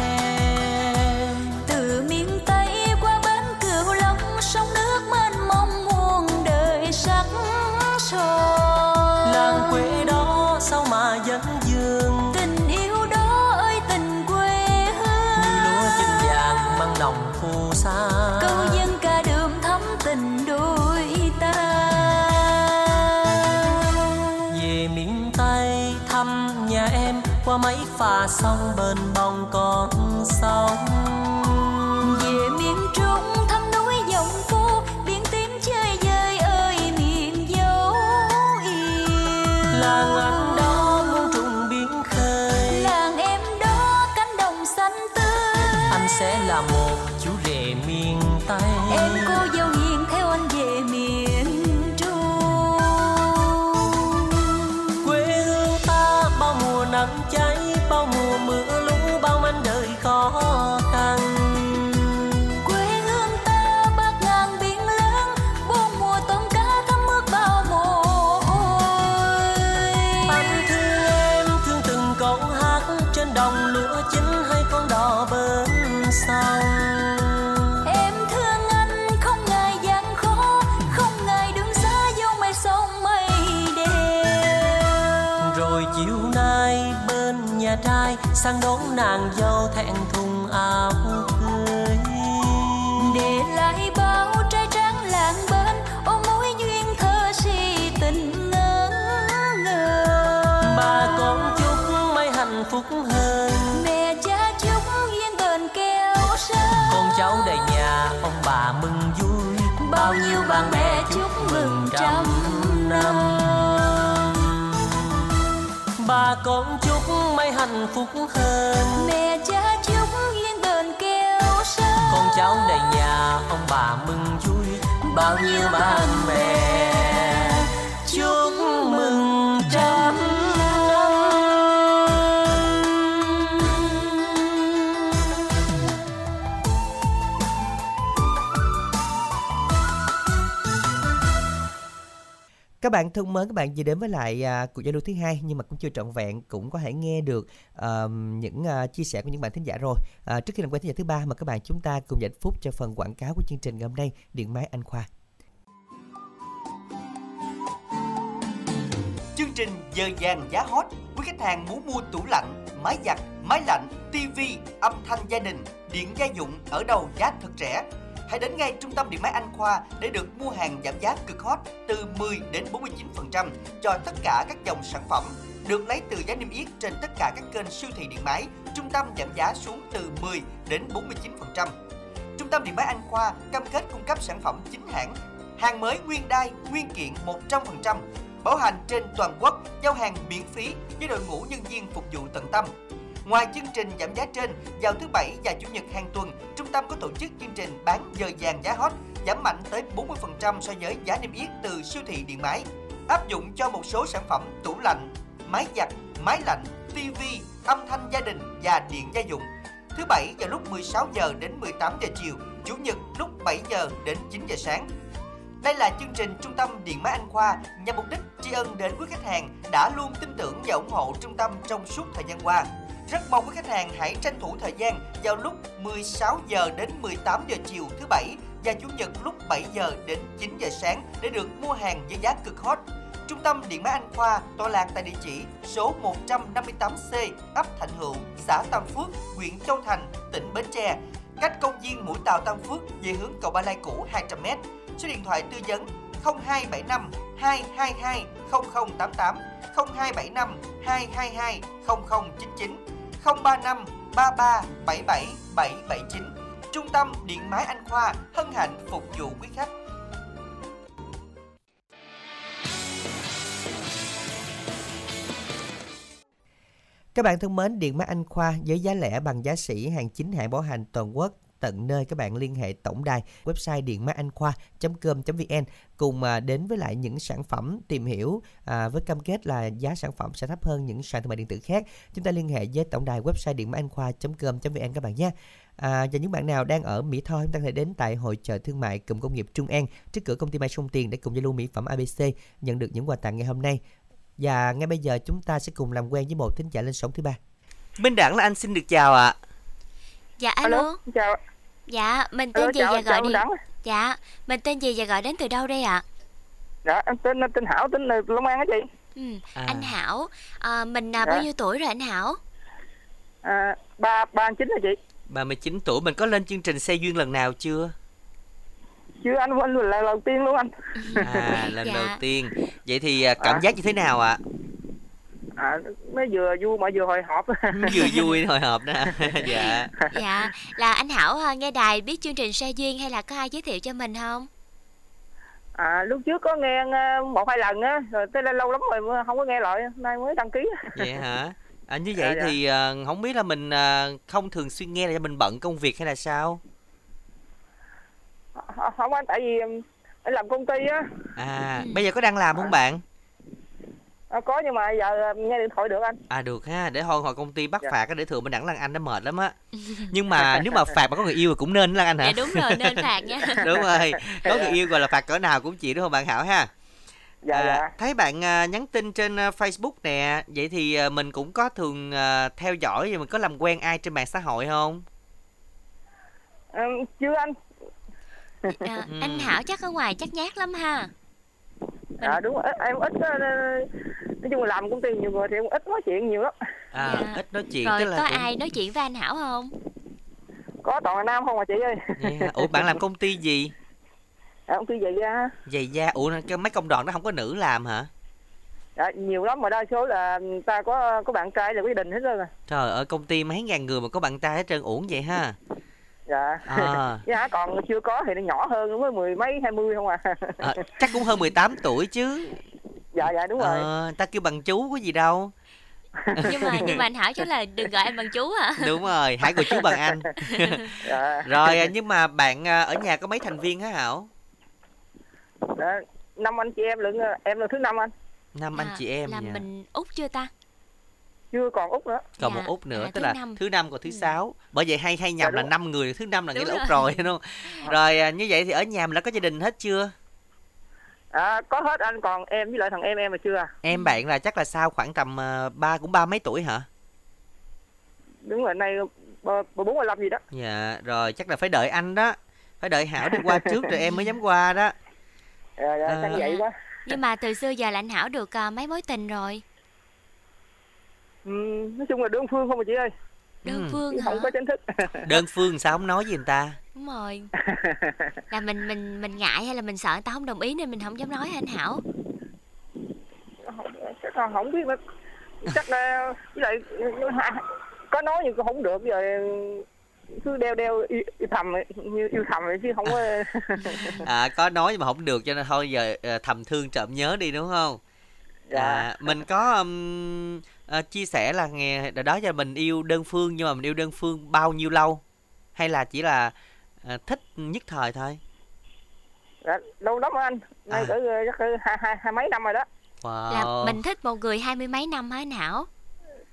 Qua mấy sông bên bông con sông. Sang đón nàng dâu thẹn thùng áo cưới. Để lại bao trai tráng làng bên ôm mối duyên thơ si tình ngỡ ngơ bà con chúc mấy hạnh phúc hơn. Mẹ cha chúc duyên bền keo sơn con cháu đầy nhà ông bà mừng vui. Bạn bè chúc mừng trăm năm. bà con chúc may hạnh phúc hơn. Mẹ cha chúc yên bền keo sơn con cháu đầy nhà ông bà mừng vui. Bao nhiêu bạn bè chúc mừng Các bạn thân mến, các bạn vừa đến với lại à, cuộc giao lưu thứ hai nhưng mà cũng chưa trọn vẹn, cũng có thể nghe được ờm, những à, chia sẻ của những bạn thính giả rồi. À, trước khi làm quen thính giả thứ ba mà các bạn chúng ta cùng dành phút cho phần quảng cáo của chương trình ngày hôm nay, Điện máy Anh Khoa. Chương trình giờ vàng giá hot, quý khách hàng muốn mua tủ lạnh, máy giặt, máy lạnh, tivi, âm thanh gia đình, điện gia dụng ở đâu giá thật rẻ. Hãy đến ngay trung tâm điện máy Anh Khoa để được mua hàng giảm giá cực hot từ 10 đến 49% cho tất cả các dòng sản phẩm được lấy từ giá niêm yết trên tất cả các kênh siêu thị điện máy. Trung tâm giảm giá xuống từ 10 đến 49%. Trung tâm điện máy Anh Khoa cam kết cung cấp sản phẩm chính hãng, hàng mới nguyên đai, nguyên kiện 100%, bảo hành trên toàn quốc, giao hàng miễn phí với đội ngũ nhân viên phục vụ tận tâm. Ngoài chương trình giảm giá trên, vào thứ Bảy và Chủ nhật hàng tuần, trung tâm có tổ chức chương trình bán giờ vàng giá hot giảm mạnh tới 40% so với giá niêm yết từ siêu thị điện máy. Áp dụng cho một số sản phẩm tủ lạnh, máy giặt, máy lạnh, tivi, âm thanh gia đình và điện gia dụng. Thứ Bảy vào lúc 16 giờ đến 18 giờ chiều, Chủ nhật lúc 7 giờ đến 9 giờ sáng. Đây là chương trình Trung tâm Điện máy Anh Khoa nhằm mục đích tri ân đến quý khách hàng đã luôn tin tưởng và ủng hộ trung tâm trong suốt thời gian qua. Rất mong quý khách hàng hãy tranh thủ thời gian vào lúc 16 giờ đến 18 giờ chiều thứ bảy và chủ nhật lúc 7 giờ đến 9 giờ sáng để được mua hàng với giá cực hot. Trung tâm Điện máy Anh Khoa tọa lạc tại địa chỉ số 158C, ấp Thạnh Hữu, xã Tam Phước, huyện Châu Thành, tỉnh Bến Tre, cách công viên Mũi Tàu Tam Phước về hướng cầu Ba Lai cũ 200m. Số điện thoại tư vấn 0275 222 0088 0275 222 0099 035 33 77 779 Trung tâm Điện máy Anh Khoa hân hạnh phục vụ quý khách. Các bạn thân mến, Điện máy Anh Khoa với giá lẻ bằng giá sỉ hàng chính hãng bảo hành toàn quốc tận nơi các bạn liên hệ tổng đài website điện máy anh khoa.com.vn cùng à, đến với lại những sản phẩm tìm hiểu à, với cam kết là giá sản phẩm sẽ thấp hơn những sàn thương mại điện tử khác chúng ta liên hệ với tổng đài website điện máy anh khoa.com.vn các bạn nhé À, và những bạn nào đang ở Mỹ Tho chúng ta có thể đến tại hội chợ thương mại cụm công nghiệp Trung An trước cửa công ty Mai Sông Tiền để cùng giao lưu mỹ phẩm ABC nhận được những quà tặng ngày hôm nay. Và ngay bây giờ chúng ta sẽ cùng làm quen với một thính giả lên sóng thứ ba. Minh Đẳng là anh xin được chào ạ. Dạ alo. chào Dạ, mình tên Alo, gì chào- và gọi chào đi. Đẳng. Dạ, mình tên gì và gọi đến từ đâu đây ạ? dạ em tên tên Hảo tên là Long An á chị Ừ, À. anh Hảo, à, mình à, Dạ. bao nhiêu tuổi rồi anh Hảo? à, ba ba chín là chị 39 tuổi mình có lên chương trình xe duyên lần nào chưa? chưa anh anh là lần đầu tiên luôn anh À, lần Dạ. đầu tiên. Vậy thì à, cảm giác như thế nào ạ? à nó vừa vui mà vừa hồi hộp Vừa vui hồi hộp đó. dạ. Dạ, là anh Hảo à, nghe đài biết chương trình xe duyên hay là có ai giới thiệu cho mình không? à lúc trước có nghe ờ, một hai lần á rồi tới đây lâu lắm rồi không có nghe lại nay mới đăng ký Vậy hả? À, như Dạ, vậy dạ. thì à, không biết là mình à, không thường xuyên nghe là do mình bận công việc hay là sao? Ờ, không anh tại vì em làm công ty á À, Ừ. bây giờ có đang làm không bạn? Ờ, có nhưng mà giờ nghe điện thoại được anh À được ha, để thôi hồi công ty bắt Dạ. phạt á, để thường bên đẳng Lan Anh nó mệt lắm á. Nhưng mà nếu mà phạt mà có người yêu thì cũng nên Lan Anh hả? Dạ đúng rồi, nên phạt nha. đúng rồi, có người yêu gọi là phạt cỡ nào cũng chịu đúng không bạn Hảo ha? dạ À, dạ thấy bạn à, nhắn tin trên à, Facebook nè, vậy thì à, mình cũng có thường à, theo dõi và mình có làm quen ai trên mạng xã hội không? Ờ, chưa anh À, Ừ. anh Hảo chắc ở ngoài chắc nhát lắm ha. À đúng rồi em ít nói chung là làm công ty nhiều người thì em ít nói chuyện nhiều lắm À, Dạ. ít nói chuyện Rồi tức là có cũng- ai nói chuyện với anh Hảo không? có toàn là nam không à chị ơi Vậy hả? Ủa bạn làm công ty gì? à, công ty vậy ra Giày da. Ủa cái mấy công đoàn đó không có nữ làm hả? dạ, nhiều lắm mà đa số là ta có có bạn trai là quyết định hết rồi Trời ơi công ty mấy ngàn người mà có bạn trai hết trơn uổng vậy ha. Dạ. À. dạ còn chưa có thì nó nhỏ hơn mới mười mấy hai mươi không à. À, chắc cũng hơn 18 tuổi chứ. Dạ dạ đúng rồi. Ờ, ta kêu bằng chú có gì đâu. Nhưng mà nhưng mà anh Hảo chắc là đừng gọi em bằng chú à đúng rồi hãy gọi chú bằng anh. Dạ. Rồi à, nhưng mà bạn à, ở nhà có mấy thành viên hả hảo? Dạ. năm anh chị em lận em là thứ năm anh. Năm anh À, chị em là nha mình út chưa ta chưa còn út nữa. Còn Dạ, một út nữa à, tức thứ là năm. thứ năm còn thứ Ừ. sáu. Bởi vậy hay hay nhầm Dạ, là năm người thứ năm là nghĩa Đúng là út rồi. đúng không? Rồi à, như vậy thì ở nhà mình đã có gia đình hết chưa? À, có hết anh còn em với lại thằng em em mà chưa à? Em bạn là chắc là sao khoảng tầm à, ba cũng ba mấy tuổi hả? Đúng rồi nay bốn mươi lăm gì đó. Dạ rồi chắc là phải đợi anh đó. Phải đợi hảo đi qua trước rồi em mới dám qua đó. Dạ, dạ, À. vậy quá. Nhưng mà từ xưa giờ là anh Hảo được à, mấy mối tình rồi ừ, nói chung là đơn phương không mà chị ơi. Đơn Ừ. phương hả không có chính thức. Đơn phương sao không nói với người ta? Đúng rồi. Là mình mình mình ngại hay là mình sợ người ta không đồng ý nên mình không dám nói hả anh Hảo? Chắc là không biết nữa chắc là với lại có nói nhưng không được. Rồi cứ đeo đeo yêu, yêu thầm như yêu thầm vậy chứ không có à có nói nhưng mà không được cho nên thôi giờ ờ, thầm thương trộm nhớ đi đúng không? Dạ. À, mình có ừm, ờ, chia sẻ là nghe đó giờ mình yêu đơn phương nhưng mà mình yêu đơn phương bao nhiêu lâu hay là chỉ là ờ, thích nhất thời thôi dạ, lâu lắm anh nay À. cỡ chắc cỡ hai, hai, hai mấy năm rồi đó wow. là mình thích một người hai mươi mấy năm hả anh Hảo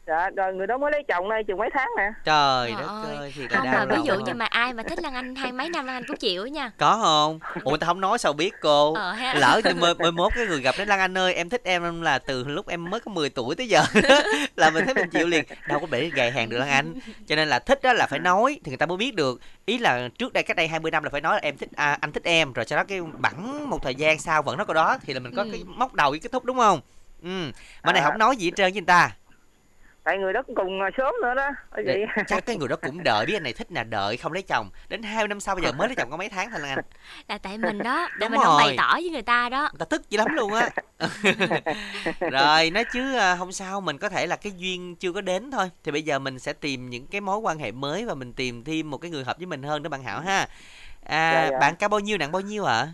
dạ rồi người đó mới lấy chồng nay chừng mấy tháng nè. Trời Trời đất ơi. ơi thì không đau mà ví dụ như mà ai mà thích Lan Anh hai mấy năm Lan Anh cũng chịu nha. Có không? Ủa người ta không nói sao biết cô? Ờ, ha. lỡ thì mới, mới mốt cái người gặp đến lan anh ơi em thích em là từ lúc em mới có 10 tuổi tới giờ đó là mình thấy mình chịu liền. Đâu có để gầy hàng được lan anh. Cho nên là thích đó là phải nói thì người ta mới biết được. Ý là trước đây cách đây 20 năm là phải nói là em thích à, anh thích em. Rồi sau đó cái bẵng một thời gian sau vẫn nói câu đó thì là mình có Ừ. cái móc đầu với kết thúc đúng không? Ừ. Mà này À. không nói gì hết trơn với người ta tại người đó cũng cùng sớm nữa đó vậy Để- chắc cái người đó cũng đợi biết anh này thích nè đợi không lấy chồng. Đến hai năm sau bây giờ mới lấy chồng có mấy tháng thôi lan anh. Là tại mình đó để Đúng mình không bày tỏ với người ta đó. Người ta tức dữ lắm luôn á. Rồi nói chứ à, không sao mình có thể là cái duyên chưa có đến thôi. Thì bây giờ mình sẽ tìm những cái mối quan hệ mới và mình tìm thêm một cái người hợp với mình hơn đó bạn hảo ha. À, Dạ, dạ. bạn cao bao nhiêu nặng bao nhiêu ạ?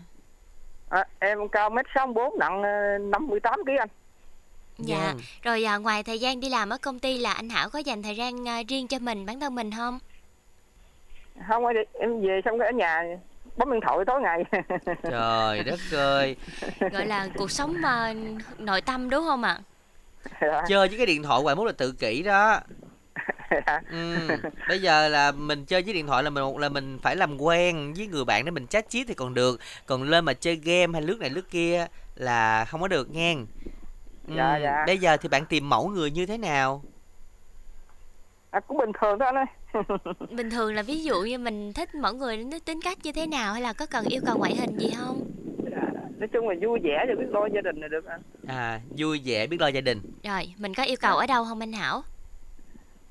À, em cao mét sáu bốn nặng ờ, năm mươi tám kg anh dạ. Vâng. rồi à, ngoài thời gian đi làm ở công ty là anh Hảo có dành thời gian à, riêng cho mình bản thân mình không? Không em về xong cái ở nhà bấm điện thoại tối ngày. Trời đất ơi. Gọi là cuộc sống à, nội tâm đúng không ạ? Dạ, chơi với cái điện thoại hoài mốt là tự kỷ đó. Dạ. ừ. bây giờ là mình chơi với điện thoại là mình là mình phải làm quen với người bạn để mình chat chít thì còn được. Còn lên mà chơi game hay lướt này lướt kia là không có được nghe ừ. Dạ, dạ. bây giờ thì bạn tìm mẫu người như thế nào? À, cũng bình thường thôi anh ơi. Bình thường là ví dụ như mình thích mỗi người nó tính cách như thế nào hay là có cần yêu cầu ngoại hình gì không? Nói chung là vui vẻ rồi biết lo gia đình là được anh. À vui vẻ biết lo gia đình. Rồi mình có yêu cầu ở đâu không anh Hảo?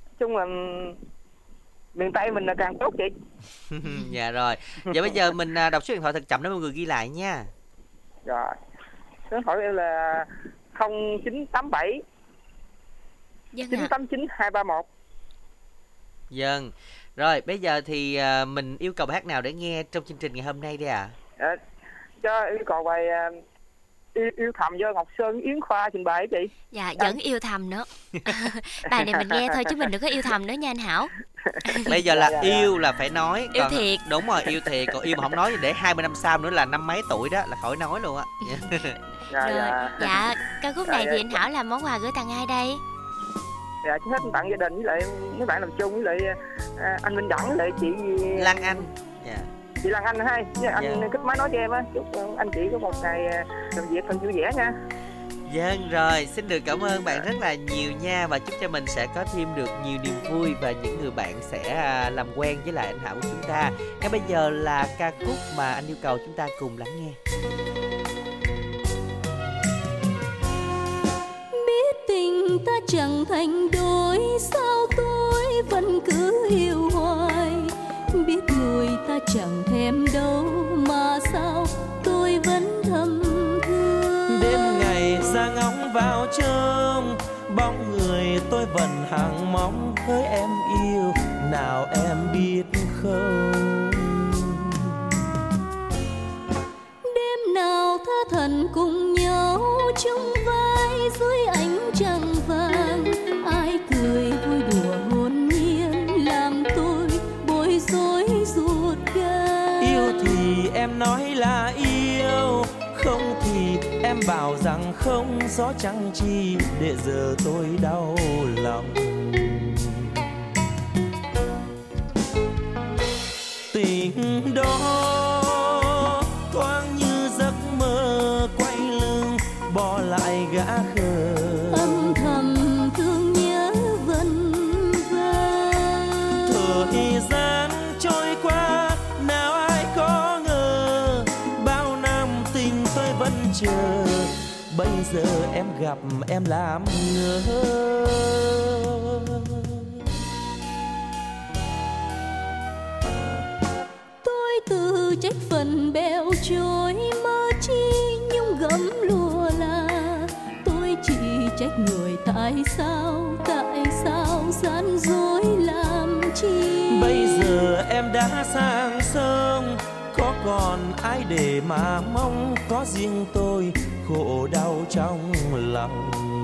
Nói chung là miền tây mình là càng tốt chị. Dạ rồi. Vậy bây giờ mình à, đọc số điện thoại thật chậm để mọi người ghi lại nha. Rồi. Số điện thoại em là không chín tám bảy dân chín ạ tám chín hai ba một Vâng. Rồi, bây giờ thì à, mình yêu cầu bài hát nào để nghe trong chương trình ngày hôm nay đây ạ? À? cho yêu cầu bài à, yêu, yêu thầm do ngọc sơn yến khoa trình bày chị dạ vẫn yêu thầm nữa bài này mình nghe thôi chứ mình đừng có yêu thầm nữa nha anh Hảo Bây giờ Dạ, là dạ, dạ. yêu là phải nói, Yêu còn thiệt. đúng rồi, yêu thiệt, còn yêu mà không nói thì để 20 năm sau nữa là năm mấy tuổi đó là khỏi nói luôn á. dạ rồi dạ dạ ca khúc Dạ, này dạ. thì anh Hảo làm món quà gửi tặng ai đây dạ chứ hết tặng gia đình với lại mấy bạn làm chung với lại à, anh minh đẳng với lại chị Lan Anh. Dạ. Chị lan anh hai với anh Dạ. kết máy nói cho em á chúc anh chị có một ngày à, làm việc thật vui vẻ nha Vâng rồi, xin được cảm ơn bạn rất là nhiều nha và chúc cho mình sẽ có thêm được nhiều niềm vui và những người bạn sẽ à, làm quen với lại anh Hảo của chúng ta. Ngay bây giờ là ca khúc mà anh yêu cầu chúng ta cùng lắng nghe. biết tình ta chẳng thành đôi sao tôi vẫn cứ yêu hoài biết người ta chẳng thèm vẫn hàng mong hỡi em yêu nào em biết không? Đêm nào tha thần cùng nhau chung vai dưới ánh trăng vàng ai cười vui đùa hồn nhiên làm tôi bối rối ruột gan. Yêu thì em nói là yêu không thì em bảo rằng không gió chẳng chi để giờ tôi đau lòng. Tình đó gặp em làm ngơ. Tôi tự trách phần bèo trôi mơ chi nhung gấm lùa là. Tôi chỉ trách người tại sao tại sao gian dối làm chi? Bây giờ em đã sang sông có còn ai để mà mong? Có riêng tôi khổ đau trong lòng.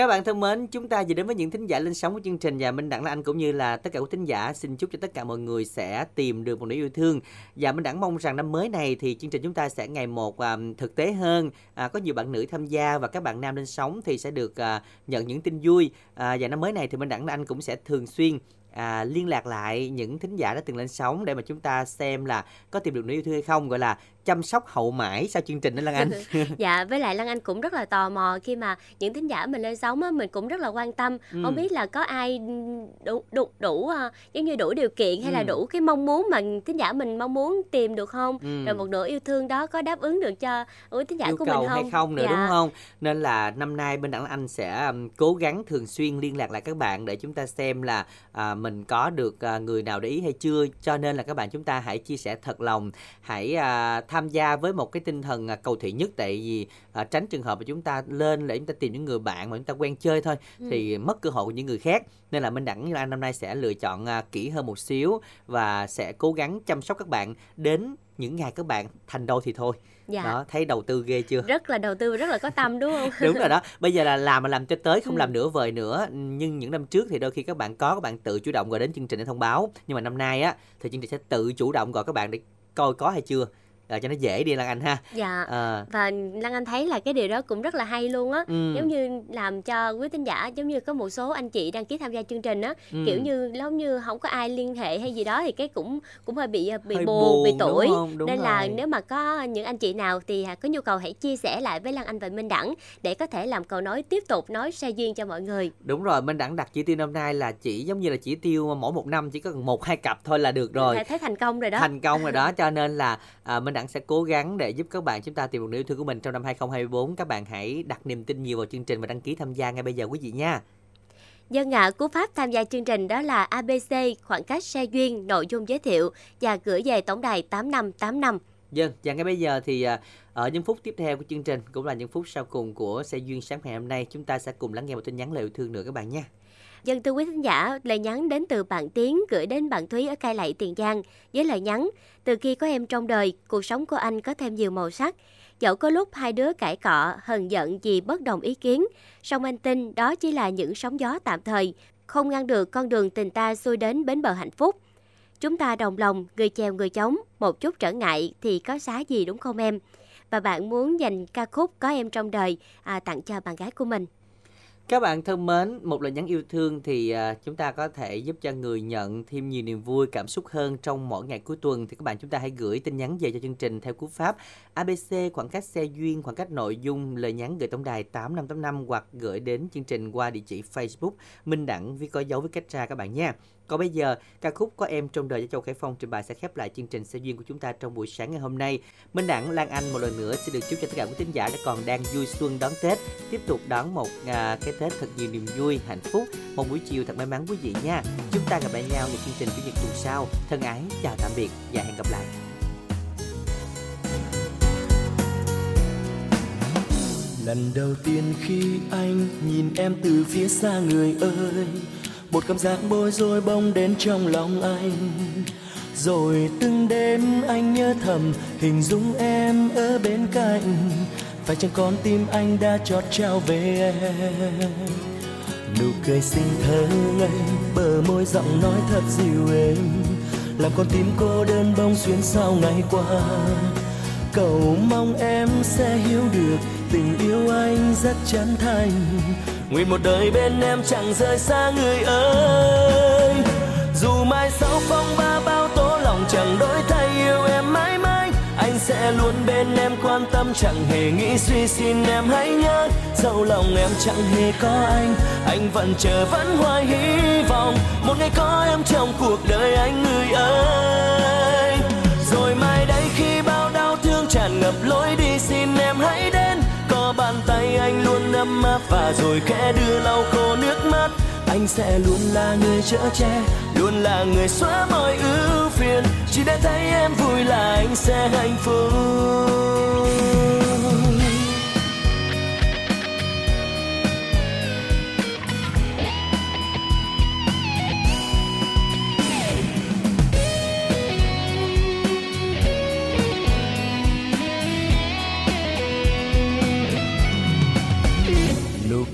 Các bạn thân mến, chúng ta vừa đến với những thính giả lên sóng của chương trình và Minh Đẳng là anh cũng như là tất cả các thính giả. Xin chúc cho tất cả mọi người sẽ tìm được một nửa yêu thương. Và Minh Đẳng mong rằng năm mới này thì chương trình chúng ta sẽ ngày một à, thực tế hơn, à, có nhiều bạn nữ tham gia và các bạn nam lên sóng thì sẽ được à, nhận những tin vui. À, và năm mới này thì Minh Đẳng là anh cũng sẽ thường xuyên à, liên lạc lại những thính giả đã từng lên sóng để mà chúng ta xem là có tìm được nửa yêu thương hay không gọi là chăm sóc hậu mãi sau chương trình đó Lan Anh dạ với lại Lan Anh cũng rất là tò mò khi mà những thính giả mình lên sóng á mình cũng rất là quan tâm Ừ. không biết là có ai đủ đủ đủ à, giống như đủ điều kiện hay là Ừ. đủ cái mong muốn mà thính giả mình mong muốn tìm được không Ừ. rồi một nửa yêu thương đó có đáp ứng được cho ủa thính giả yêu của cầu mình không hay không nữa Dạ. đúng không nên là năm nay bên đảng anh sẽ um, cố gắng thường xuyên liên lạc lại các bạn để chúng ta xem là à, mình có được à, người nào để ý hay chưa cho nên là các bạn chúng ta hãy chia sẻ thật lòng hãy à, tham gia với một cái tinh thần à, cầu thị nhất tại vì à, tránh trường hợp mà chúng ta lên để chúng ta tìm những người bạn mà chúng ta quen chơi thôi Ừ. thì mất cơ hội của những người khác. Nên là minh đẳng như anh năm nay sẽ lựa chọn à, kỹ hơn một xíu và sẽ cố gắng chăm sóc các bạn đến những ngày các bạn thành đôi thì thôi. Dạ. đó thấy đầu tư ghê chưa? Rất là đầu tư và rất là có tâm đúng không? Đúng rồi đó. Bây giờ là làm mà làm cho tới không Ừ. làm nửa vời nữa. Nhưng những năm trước thì đôi khi các bạn có các bạn tự chủ động gọi đến chương trình để thông báo. Nhưng mà năm nay á thì chương trình sẽ tự chủ động gọi các bạn để coi có hay chưa à, cho nó dễ đi lan anh ha dạ à, và Lan Anh thấy là cái điều đó cũng rất là hay luôn á Ừ. giống như làm cho quý thính giả giống như có một số anh chị đăng ký tham gia chương trình á Ừ. kiểu như giống như không có ai liên hệ hay gì đó thì cái cũng cũng hơi bị bị Hơi buồn, buồn, bị đúng tuổi không? Đúng nên là rồi. nếu mà có những anh chị nào thì à, có nhu cầu hãy chia sẻ lại với Lan Anh và Minh Đẳng để có thể làm cầu nối tiếp tục nói xe duyên cho mọi người đúng rồi minh đẳng đặt chỉ tiêu năm nay là chỉ giống như là chỉ tiêu mỗi một năm chỉ có một hai cặp thôi là được rồi thấy, thấy thành công rồi đó thành công rồi đó cho nên là à, Minh Đẳng sẽ cố gắng để giúp các bạn chúng ta tìm được người yêu thương của mình trong năm 2024 các bạn hãy đặt niềm tin nhiều vào chương trình và đăng ký tham gia ngay bây giờ quý vị nha Dân ạ, cú pháp tham gia chương trình đó là ABC, khoảng cách xe duyên, nội dung giới thiệu và gửi về tổng đài 8585. Dân, và ngay bây giờ thì à, ở những phút tiếp theo của chương trình cũng là những phút sau cùng của xe duyên sáng ngày hôm nay chúng ta sẽ cùng lắng nghe một tin nhắn lời yêu thương nữa các bạn nha. Dân thưa quý thính giả, lời nhắn đến từ bạn Tiến gửi đến bạn Thúy ở Cai Lậy Tiền Giang với lời nhắn Từ khi có em trong đời, cuộc sống của anh có thêm nhiều màu sắc. Dẫu có lúc hai đứa cãi cọ, hờn giận vì bất đồng ý kiến, song anh tin đó chỉ là những sóng gió tạm thời, không ngăn được con đường tình ta xuôi đến bến bờ hạnh phúc. Chúng ta đồng lòng, người chèo người chống, một chút trở ngại thì có xá gì đúng không em? Và bạn muốn dành ca khúc Có em trong đời à, tặng cho bạn gái của mình. Các bạn thân mến, một lời nhắn yêu thương thì à, chúng ta có thể giúp cho người nhận thêm nhiều niềm vui, cảm xúc hơn trong mỗi ngày cuối tuần thì các bạn chúng ta hãy gửi tin nhắn về cho chương trình theo cú pháp ABC khoảng cách xe duyên, khoảng cách nội dung, lời nhắn gửi tổng đài 8585 hoặc gửi đến chương trình qua địa chỉ Facebook Minh Đẳng Vi có dấu với cách ra các bạn nha. Còn bây giờ, ca khúc có em trong đời cho Châu Khải Phong trình bày sẽ khép lại chương trình xe duyên của chúng ta trong buổi sáng ngày hôm nay. Minh Đẳng, Lan Anh một lần nữa xin được chúc cho tất cả quý tín giả đã còn đang vui xuân đón Tết, tiếp tục đón một à, cái Tết thật nhiều niềm vui, hạnh phúc, một buổi chiều thật may mắn quý vị nha. Chúng ta gặp lại nhau trong chương trình chủ nhật tuần sau. Thân ái, chào tạm biệt và hẹn gặp lại. Lần đầu tiên khi anh nhìn em từ phía xa người ơi một cảm giác bối rối bông đến trong lòng anh. Rồi từng đêm anh nhớ thầm, hình dung em ở bên cạnh. Phải chăng con tim anh đã chót trao về em? Nụ cười xinh thơ ngây, Bờ môi giọng nói thật dịu êm. Làm con tim cô đơn bông xuyên sau ngày qua. Cầu mong em sẽ hiểu được, tình yêu anh rất chân thành. Nguyện một đời bên em chẳng rời xa người ơi. Dù mai sau phong ba bao tố lòng chẳng đổi thay, yêu em mãi mãi. Anh sẽ luôn bên em, quan tâm chẳng hề nghĩ suy xin em hãy nhớ. Dẫu lòng em chẳng hề có anh Anh vẫn chờ, vẫn hoài hy vọng. Một ngày có em trong cuộc đời anh người ơi. Rồi mai đây khi bao đau thương tràn ngập lối ấm áp và rồi khẽ đưa lau khô nước mắt. Anh sẽ luôn là người chở che, luôn là người xóa mọi ưu phiền. Chỉ để thấy em vui là anh sẽ hạnh phúc.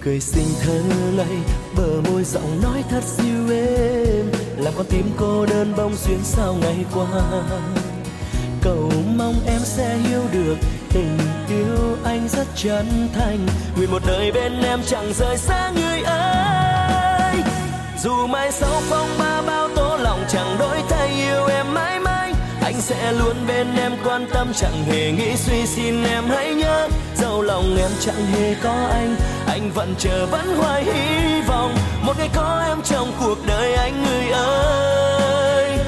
Cười xinh thơ lây, bờ môi giọng nói thật siêu êm. Làm con tim cô đơn bông xuyên sau ngày qua. Cầu mong em sẽ hiểu được tình yêu anh rất chân thành. Nguyện một đời bên em chẳng rời xa người ơi. Dù mai sau phong ba bao tố lòng chẳng đổi thay, yêu em mãi mãi. Anh sẽ luôn bên em, quan tâm chẳng hề nghĩ suy, xin em hãy nhớ. Dẫu lòng em chẳng hề có anh anh vẫn chờ, vẫn hoài hy vọng. Một ngày có em trong cuộc đời anh người ơi.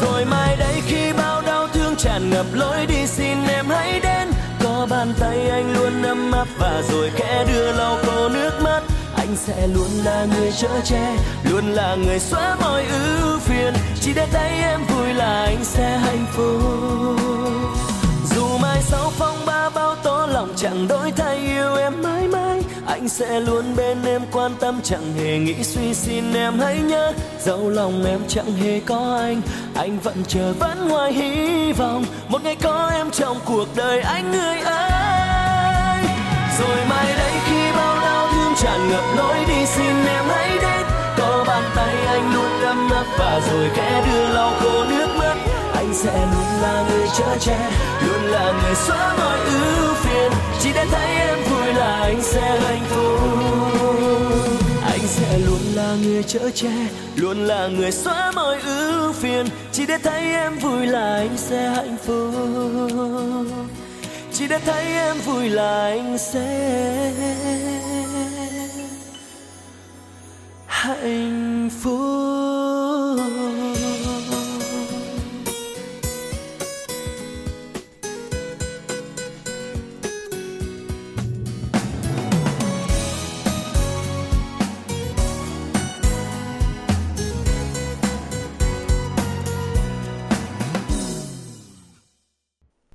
Rồi mai đây khi bao đau thương tràn ngập lối đi, xin em hãy đến. Có bàn tay anh luôn ấm áp và rồi khẽ đưa lau khô nước mắt. Anh sẽ luôn là người chở che, luôn là người xóa mọi ưu phiền. Chỉ để thấy em vui là anh sẽ hạnh phúc. Dù mai sau phong ba bao tố lòng chẳng đổi thay, yêu em mãi mãi anh sẽ luôn bên em, quan tâm chẳng hề nghĩ suy xin em. Hãy nhớ, dẫu lòng em chẳng hề có anh anh vẫn chờ, vẫn hoài hy vọng. Một ngày có em trong cuộc đời anh người ơi. Rồi mai đây khi bao đau thương tràn ngập lối đi xin em, hãy đến. Có bàn tay anh luôn ấm áp và rồi kẽ đưa lau khô nước sẽ luôn là người chở che, luôn là người xóa mọi ưu phiền. Chỉ để thấy em vui là anh sẽ hạnh phúc. Anh sẽ luôn là người chở che, luôn là người xóa mọi ưu phiền. Chỉ để thấy em vui là anh sẽ hạnh phúc. Chỉ để thấy em vui là anh sẽ hạnh phúc.